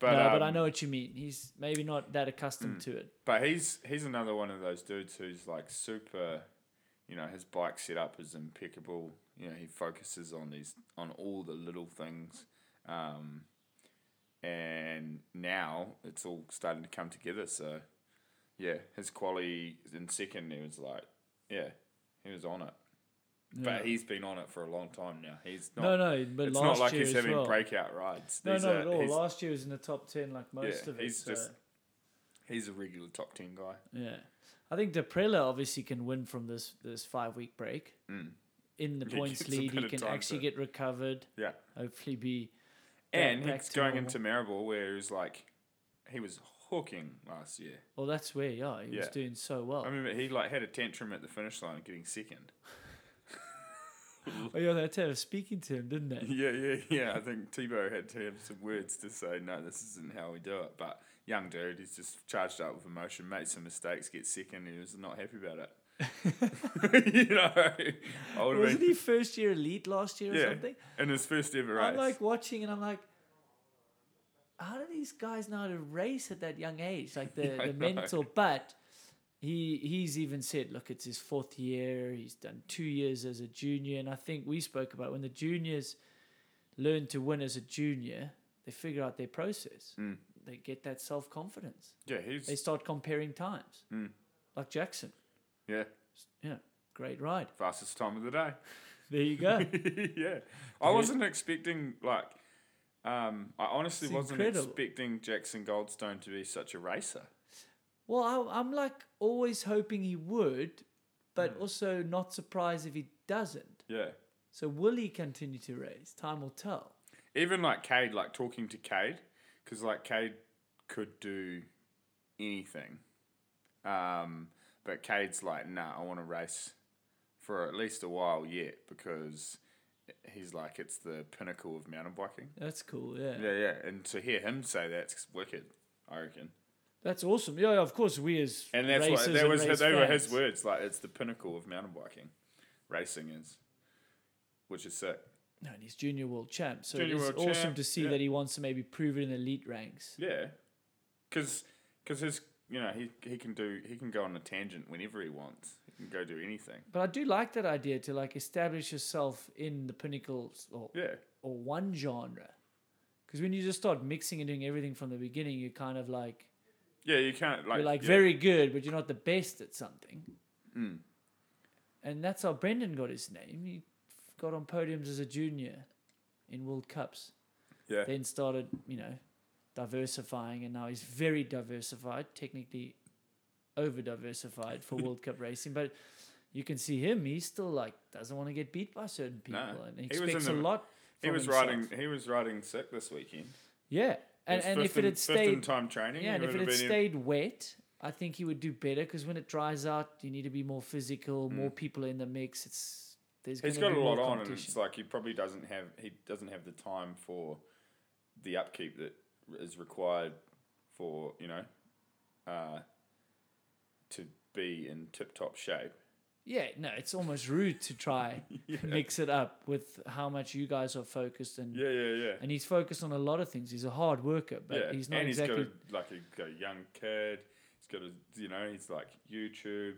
But, no, but I um, know what you mean. He's maybe not that accustomed Mm. to it. But he's he's another one of those dudes who's like super, you know, his bike setup is impeccable. You know, he focuses on these on all the little things, um, and now it's all starting to come together. So, yeah, his quality in second, he was like, yeah, he was on it. Yeah. But he's been on it for a long time now. He's not. no, no, but it's last not like year he's having well. breakout rides. No, These not are- at all. Last year was in the top ten, like most Yeah, of it. he's so, just- he's a regular top ten guy. yeah. I think Daprela obviously can win from this this five week break Mm. In the points gets lead. He can actually to- get recovered. Yeah. Hopefully, be And he's going normal. into Maribor where he was like, he was hooking last year. Well, that's where yeah he was Yeah. doing so well. I remember he like had a tantrum at the finish line, getting second. oh yeah, they had to have speaking to him, didn't they? Yeah, yeah, yeah. I think Thibaut had to have some words to say, no, this isn't how we do it. But young dude, he's just charged up with emotion, made some mistakes, get second, and he was not happy about it. you know, I would Wasn't been he first year elite last year or Yeah. something? in his first ever race. I'm like watching and I'm like, how do these guys know how to race at that young age? Like the, I the mental, but he he's even said, look, it's his fourth year. He's done two years as a junior, and I think we spoke about when the juniors learn to win as a junior, they figure out their process. Mm. They get that self confidence. yeah, he's They start comparing times, Mm. like Jackson. Yeah Yeah, great ride. fastest time of the day. There you go. yeah, I wasn't expecting like. Um, I honestly It's wasn't incredible. expecting Jackson Goldstone to be such a racer. Well, I, I'm like always hoping he would, but also not surprised if he doesn't. Yeah, So will he continue to race? Time will tell. even like Kade, like talking to Kade, because like Kade could do anything, um, but Kade's like, nah, I want to race for at least a while yet because he's like, it's the pinnacle of mountain biking. That's cool. Yeah, Yeah, yeah, and to hear him say that's wicked, I reckon. that's awesome. Yeah, of course we as And that's what that was. They were his words. Like it's the pinnacle of mountain biking, racing is, which is sick. No, and he's junior world champ. So Junior it's awesome champ, to see yeah. that he wants to maybe prove it in the elite ranks. Yeah, because his you know he he can do he can go on a tangent whenever he wants. He can go do anything. But I do like that idea to like establish yourself in the pinnacles or Yeah, or one genre. Because when you just start mixing and doing everything from the beginning, you're kind of like yeah. You can't like you're like yeah. very good, but you're not the best at something. Mm. And that's how Brendan got his name. He got on podiums as a junior in World Cups. yeah Then started, you know, diversifying, and now he's very diversified, technically over diversified for World Cup racing. But you can see him; he still like doesn't want to get beat by certain people, and was expects a lot. He was himself. riding he was riding sick this weekend. yeah, and and if it had stayed, time training, yeah, and if it had been in- stayed wet, I think he would do better because when it dries out, you need to be more physical, more people in the mix. It's there's Mm. He's got a lot on, and it's like he probably doesn't have he doesn't have the time for the upkeep that is required for you know uh, to be in tip top shape. Yeah, no, it's almost rude to try to mix it up with how much you guys are focused and Yeah, yeah, yeah. and he's focused on a lot of things. He's a hard worker, but yeah, he's not and exactly. he's got a, like a, a young kid. He's got a you know he's like YouTube,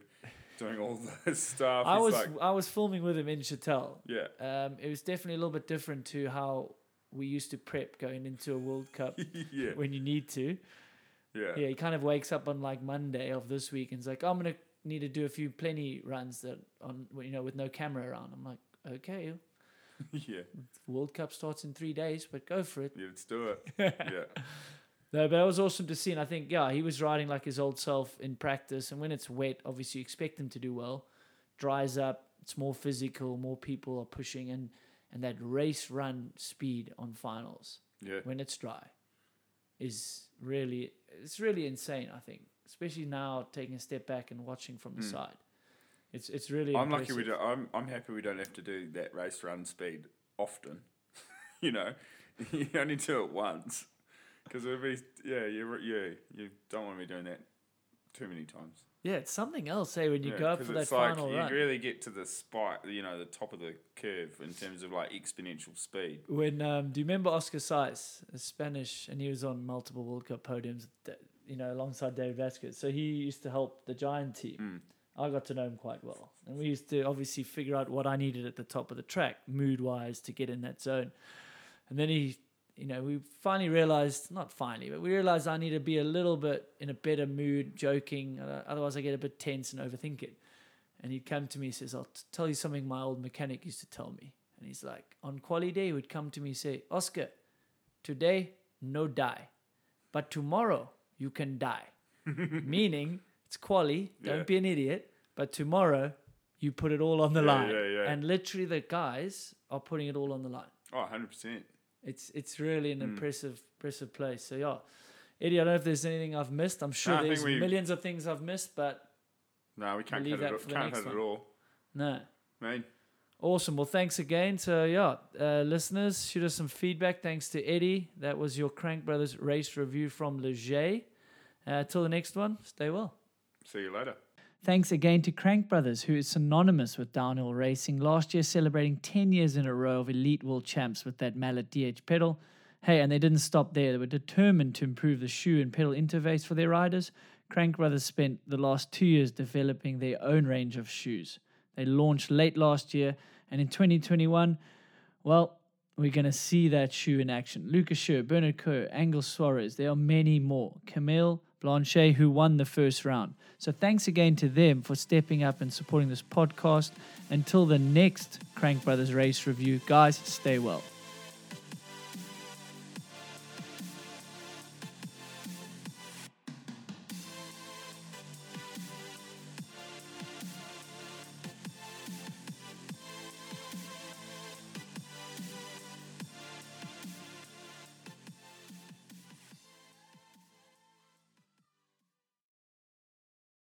doing all this stuff. I He's was like, I was filming with him in Chatel. yeah, Um, it was definitely a little bit different to how we used to prep going into a World Cup yeah. when you need to. Yeah. Yeah, he kind of wakes up on like Monday of this week and is like, I'm gonna need to do a few plenty runs that on you know with no camera around. I'm like, okay, Yeah. World Cup starts in three days, but go for it. Yeah. Let's do it. yeah. No, but it was awesome to see, and I think yeah, he was riding like his old self in practice. And when it's wet, obviously you expect him to do well. Dries up, it's more physical, more people are pushing, and and that race run speed on finals Yeah. when it's dry is really it's really insane. I think, especially now taking a step back and watching from the Mm. side, it's it's really. I'm lucky we don't. I'm I'm happy we don't have to do that race run speed often. you know, you only do it once because it'll be yeah you yeah you don't want to be doing that too many times. Yeah, it's something else. Hey, when you yeah, go up for that it's like final you run. really get to the spike, you know, the top of the curve in terms of like exponential speed. When um, do you remember Oscar Saiz, a Spanish, and he was on multiple World Cup podiums, you know, alongside David Vasquez. So he used to help the Giant team. Mm. I got to know him quite well, and we used to obviously figure out what I needed at the top of the track, mood wise, to get in that zone. And then he, you know, we finally realized, not finally, but we realized I need to be a little bit in a better mood, joking. uh, Otherwise, I get a bit tense and overthink it. And he'd come to me, he says, I'll t- tell you something my old mechanic used to tell me. And he's like, on quali day, he would come to me and say, Oscar, today, no die. But tomorrow, you can die. Meaning, it's quali, don't Yeah. be an idiot. But tomorrow, you put it all on the Yeah, line. yeah. And literally, the guys are putting it all on the line. Oh, 100 percent. It's it's really an Mm. impressive impressive place. So yeah, Eddie, I don't know if there's anything I've missed. I'm sure No, there's we- millions of things I've missed, but No, we can't leave cut it. that all- for the Can't next cut it all. no. I mean, Awesome. Well, thanks again. So yeah, uh, listeners, shoot us some feedback. Thanks to Eddie. That was your Crank Brothers race review from Leger. Uh, till the next one, stay well. see you later. Thanks again to Crank Brothers, who is synonymous with downhill racing. Last year, celebrating 10 years in a row of elite world champs with that Mallet DH pedal. Hey, and they didn't stop there. They were determined to improve the shoe and pedal interface for their riders. Crank Brothers spent the last two years developing their own range of shoes. They launched late last year, and in 2021, well, we're going to see that shoe in action. Lucas Schur, Bernard Kerr, Angel Suarez, there are many more. Camille Balanche, who won the first round. So thanks again to them for stepping up and supporting this podcast. Until the next Crank Brothers race review, guys, stay well.